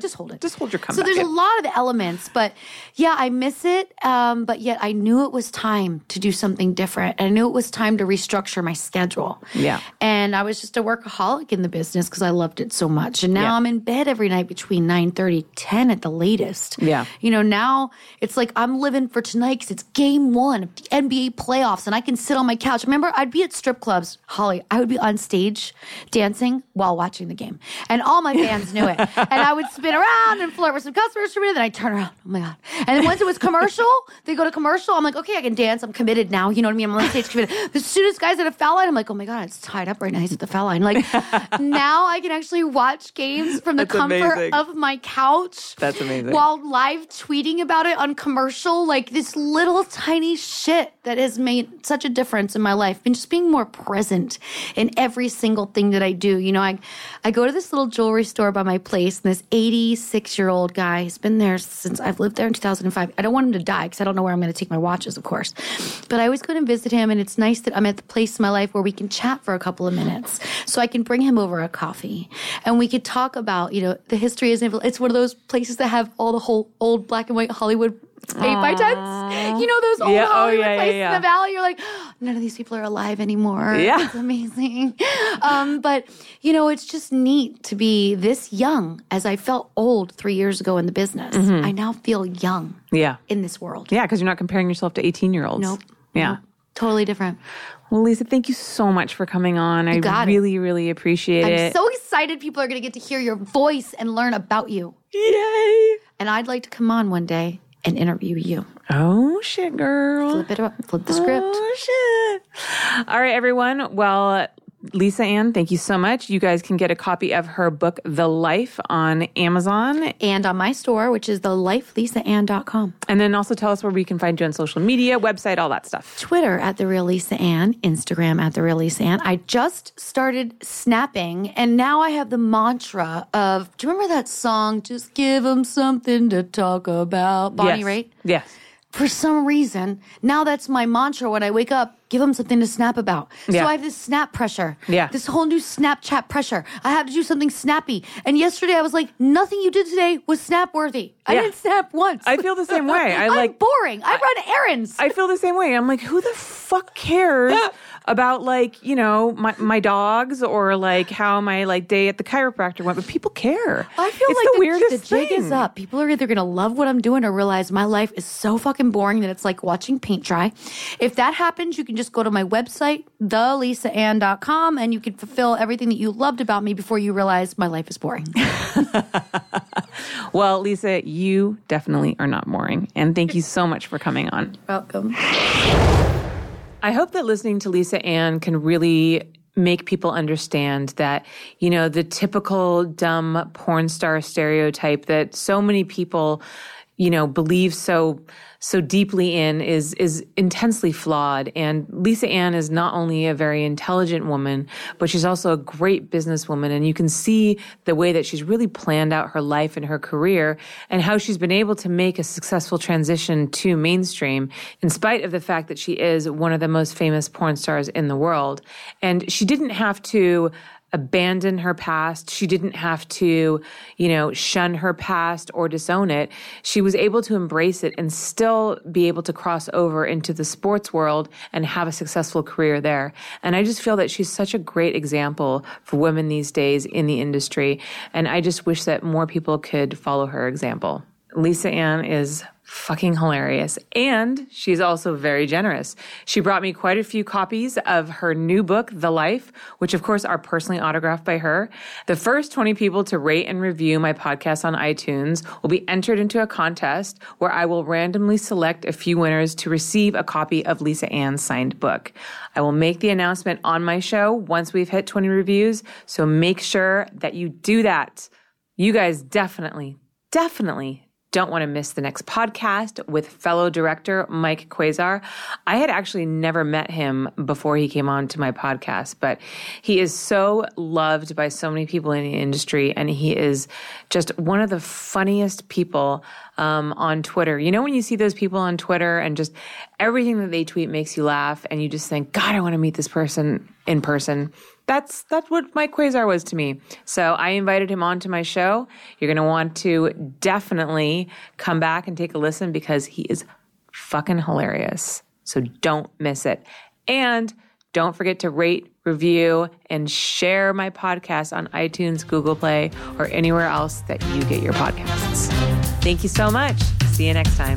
Just hold it. Just hold your So there's a lot of elements, but yeah, I miss it. Um, but yet I knew it was time to do something different. and I knew it was time to restructure my schedule. Yeah. And I was just a workaholic in the business because I loved it so much. And now Yeah. I'm in bed every night between 9 10 at the latest. Yeah. You know, now it's like I'm living for tonight because it's game one of the NBA playoffs and I can sit on my couch. Remember, I'd be at strip clubs, Holly, I would be on stage dancing while watching the game. And all my fans knew it. And I would spin around and flirt with some customers for a minute, then I'd turn around. Oh my God. And then once it was commercial, they go to commercial. I'm like, okay, I can dance. I'm committed now. You know what I mean? I'm on stage committed. The soonest guy's at a foul line, I'm like, oh my God, it's tied up right now. He's at the foul line. Like now I can actually watch games from the That's comfort amazing. of my couch. That's amazing. While live tweeting about it on commercial, like this little tiny shit that has made such a difference in my life. And just being more present in every single thing that I do. You know, I I go to this little jewelry store by my place, and this 86 year old guy has been there since I've lived there in 2005. I don't want him to die because I don't know where I'm going to take my watches, of course. But I always go and visit him, and it's nice that I'm at the place in my life where we can chat for a couple of minutes. So I can bring him over a coffee, and we could talk about, you know, the history is it's one of those places that have all the whole old black and white Hollywood eight by tens. You know those old Yeah, oh, Hollywood yeah, yeah, places yeah. in the valley. You're like, none of these people are alive anymore. Yeah. it's amazing. um, but you know, it's just neat to be this young. As I felt old three years ago in the business, Mm-hmm. I now feel young yeah. in this world. Yeah, because you're not comparing yourself to 18 year olds. Nope. Yeah. Nope. Totally different. Well, Lisa, thank you so much for coming on. I got it. really, really appreciate it. I'm so excited people are going to get to hear your voice and learn about you. Yay! And I'd like to come on one day and interview you. Oh shit, girl. Flip it up, flip the script. Oh shit. All right, everyone. Well, Lisa Ann, thank you so much. You guys can get a copy of her book, The Life, on Amazon. And on my store, which is the lifelisaann.com. And then also tell us where we can find you on social media, website, all that stuff. Twitter at the real Lisa Ann, Instagram at the real Lisa Ann. I just started snapping, and now I have the mantra of. Do you remember that song? Just give them something to talk about. Bonnie yes. Raitt. Yes. For some reason, now that's my mantra when I wake up. Give them something to snap about. Yeah. So I have this snap pressure. Yeah. This whole new Snapchat pressure. I have to do something snappy. And yesterday I was like, nothing you did today was snap worthy. I Yeah. didn't snap once. I feel the same way. I I'm like boring. I, run errands. I feel the same way. I'm like, who the fuck cares about like, you know, my, my dogs or like how my like day at the chiropractor went? But people care. I feel it's like the, the, weirdest the jig thing. is up. People are either going to love what I'm doing or realize my life is so fucking boring that it's like watching paint dry. If that happens, you can just go to my website, thelisaann.com, and you can fulfill everything that you loved about me before you realize my life is boring. Well, Lisa, you definitely are not boring. And thank you so much for coming on. Welcome. I hope that listening to Lisa Ann can really make people understand that, you know, the typical dumb porn star stereotype that so many people, you know, believe so so deeply in is is intensely flawed. And Lisa Ann is not only a very intelligent woman, but she's also a great businesswoman. And you can see the way that she's really planned out her life and her career and how she's been able to make a successful transition to mainstream in spite of the fact that she is one of the most famous porn stars in the world. And she didn't have to abandon her past. She didn't have to, you know, shun her past or disown it. She was able to embrace it and still be able to cross over into the sports world and have a successful career there. And I just feel that she's such a great example for women these days in the industry. And I just wish that more people could follow her example. Lisa Ann is fucking hilarious. And she's also very generous. She brought me quite a few copies of her new book, The Life, which of course are personally autographed by her. The first 20 people to rate and review my podcast on iTunes will be entered into a contest where I will randomly select a few winners to receive a copy of Lisa Ann's signed book. I will make the announcement on my show once we've hit 20 reviews. So make sure that you do that. You guys definitely, definitely don't want to miss the next podcast with fellow director Mike Quasar. I had actually never met him before he came on to my podcast, but he is so loved by so many people in the industry, and he is just one of the funniest people um, on Twitter. You know, when you see those people on Twitter and just everything that they tweet makes you laugh, and you just think, God, I want to meet this person in person that's that's what Mike Quasar was to me. So I invited him onto my show. You're going to want to definitely come back and take a listen because he is fucking hilarious. So don't miss it. And don't forget to rate, review, and share my podcast on iTunes, Google Play, or anywhere else that you get your podcasts. Thank you so much. See you next time.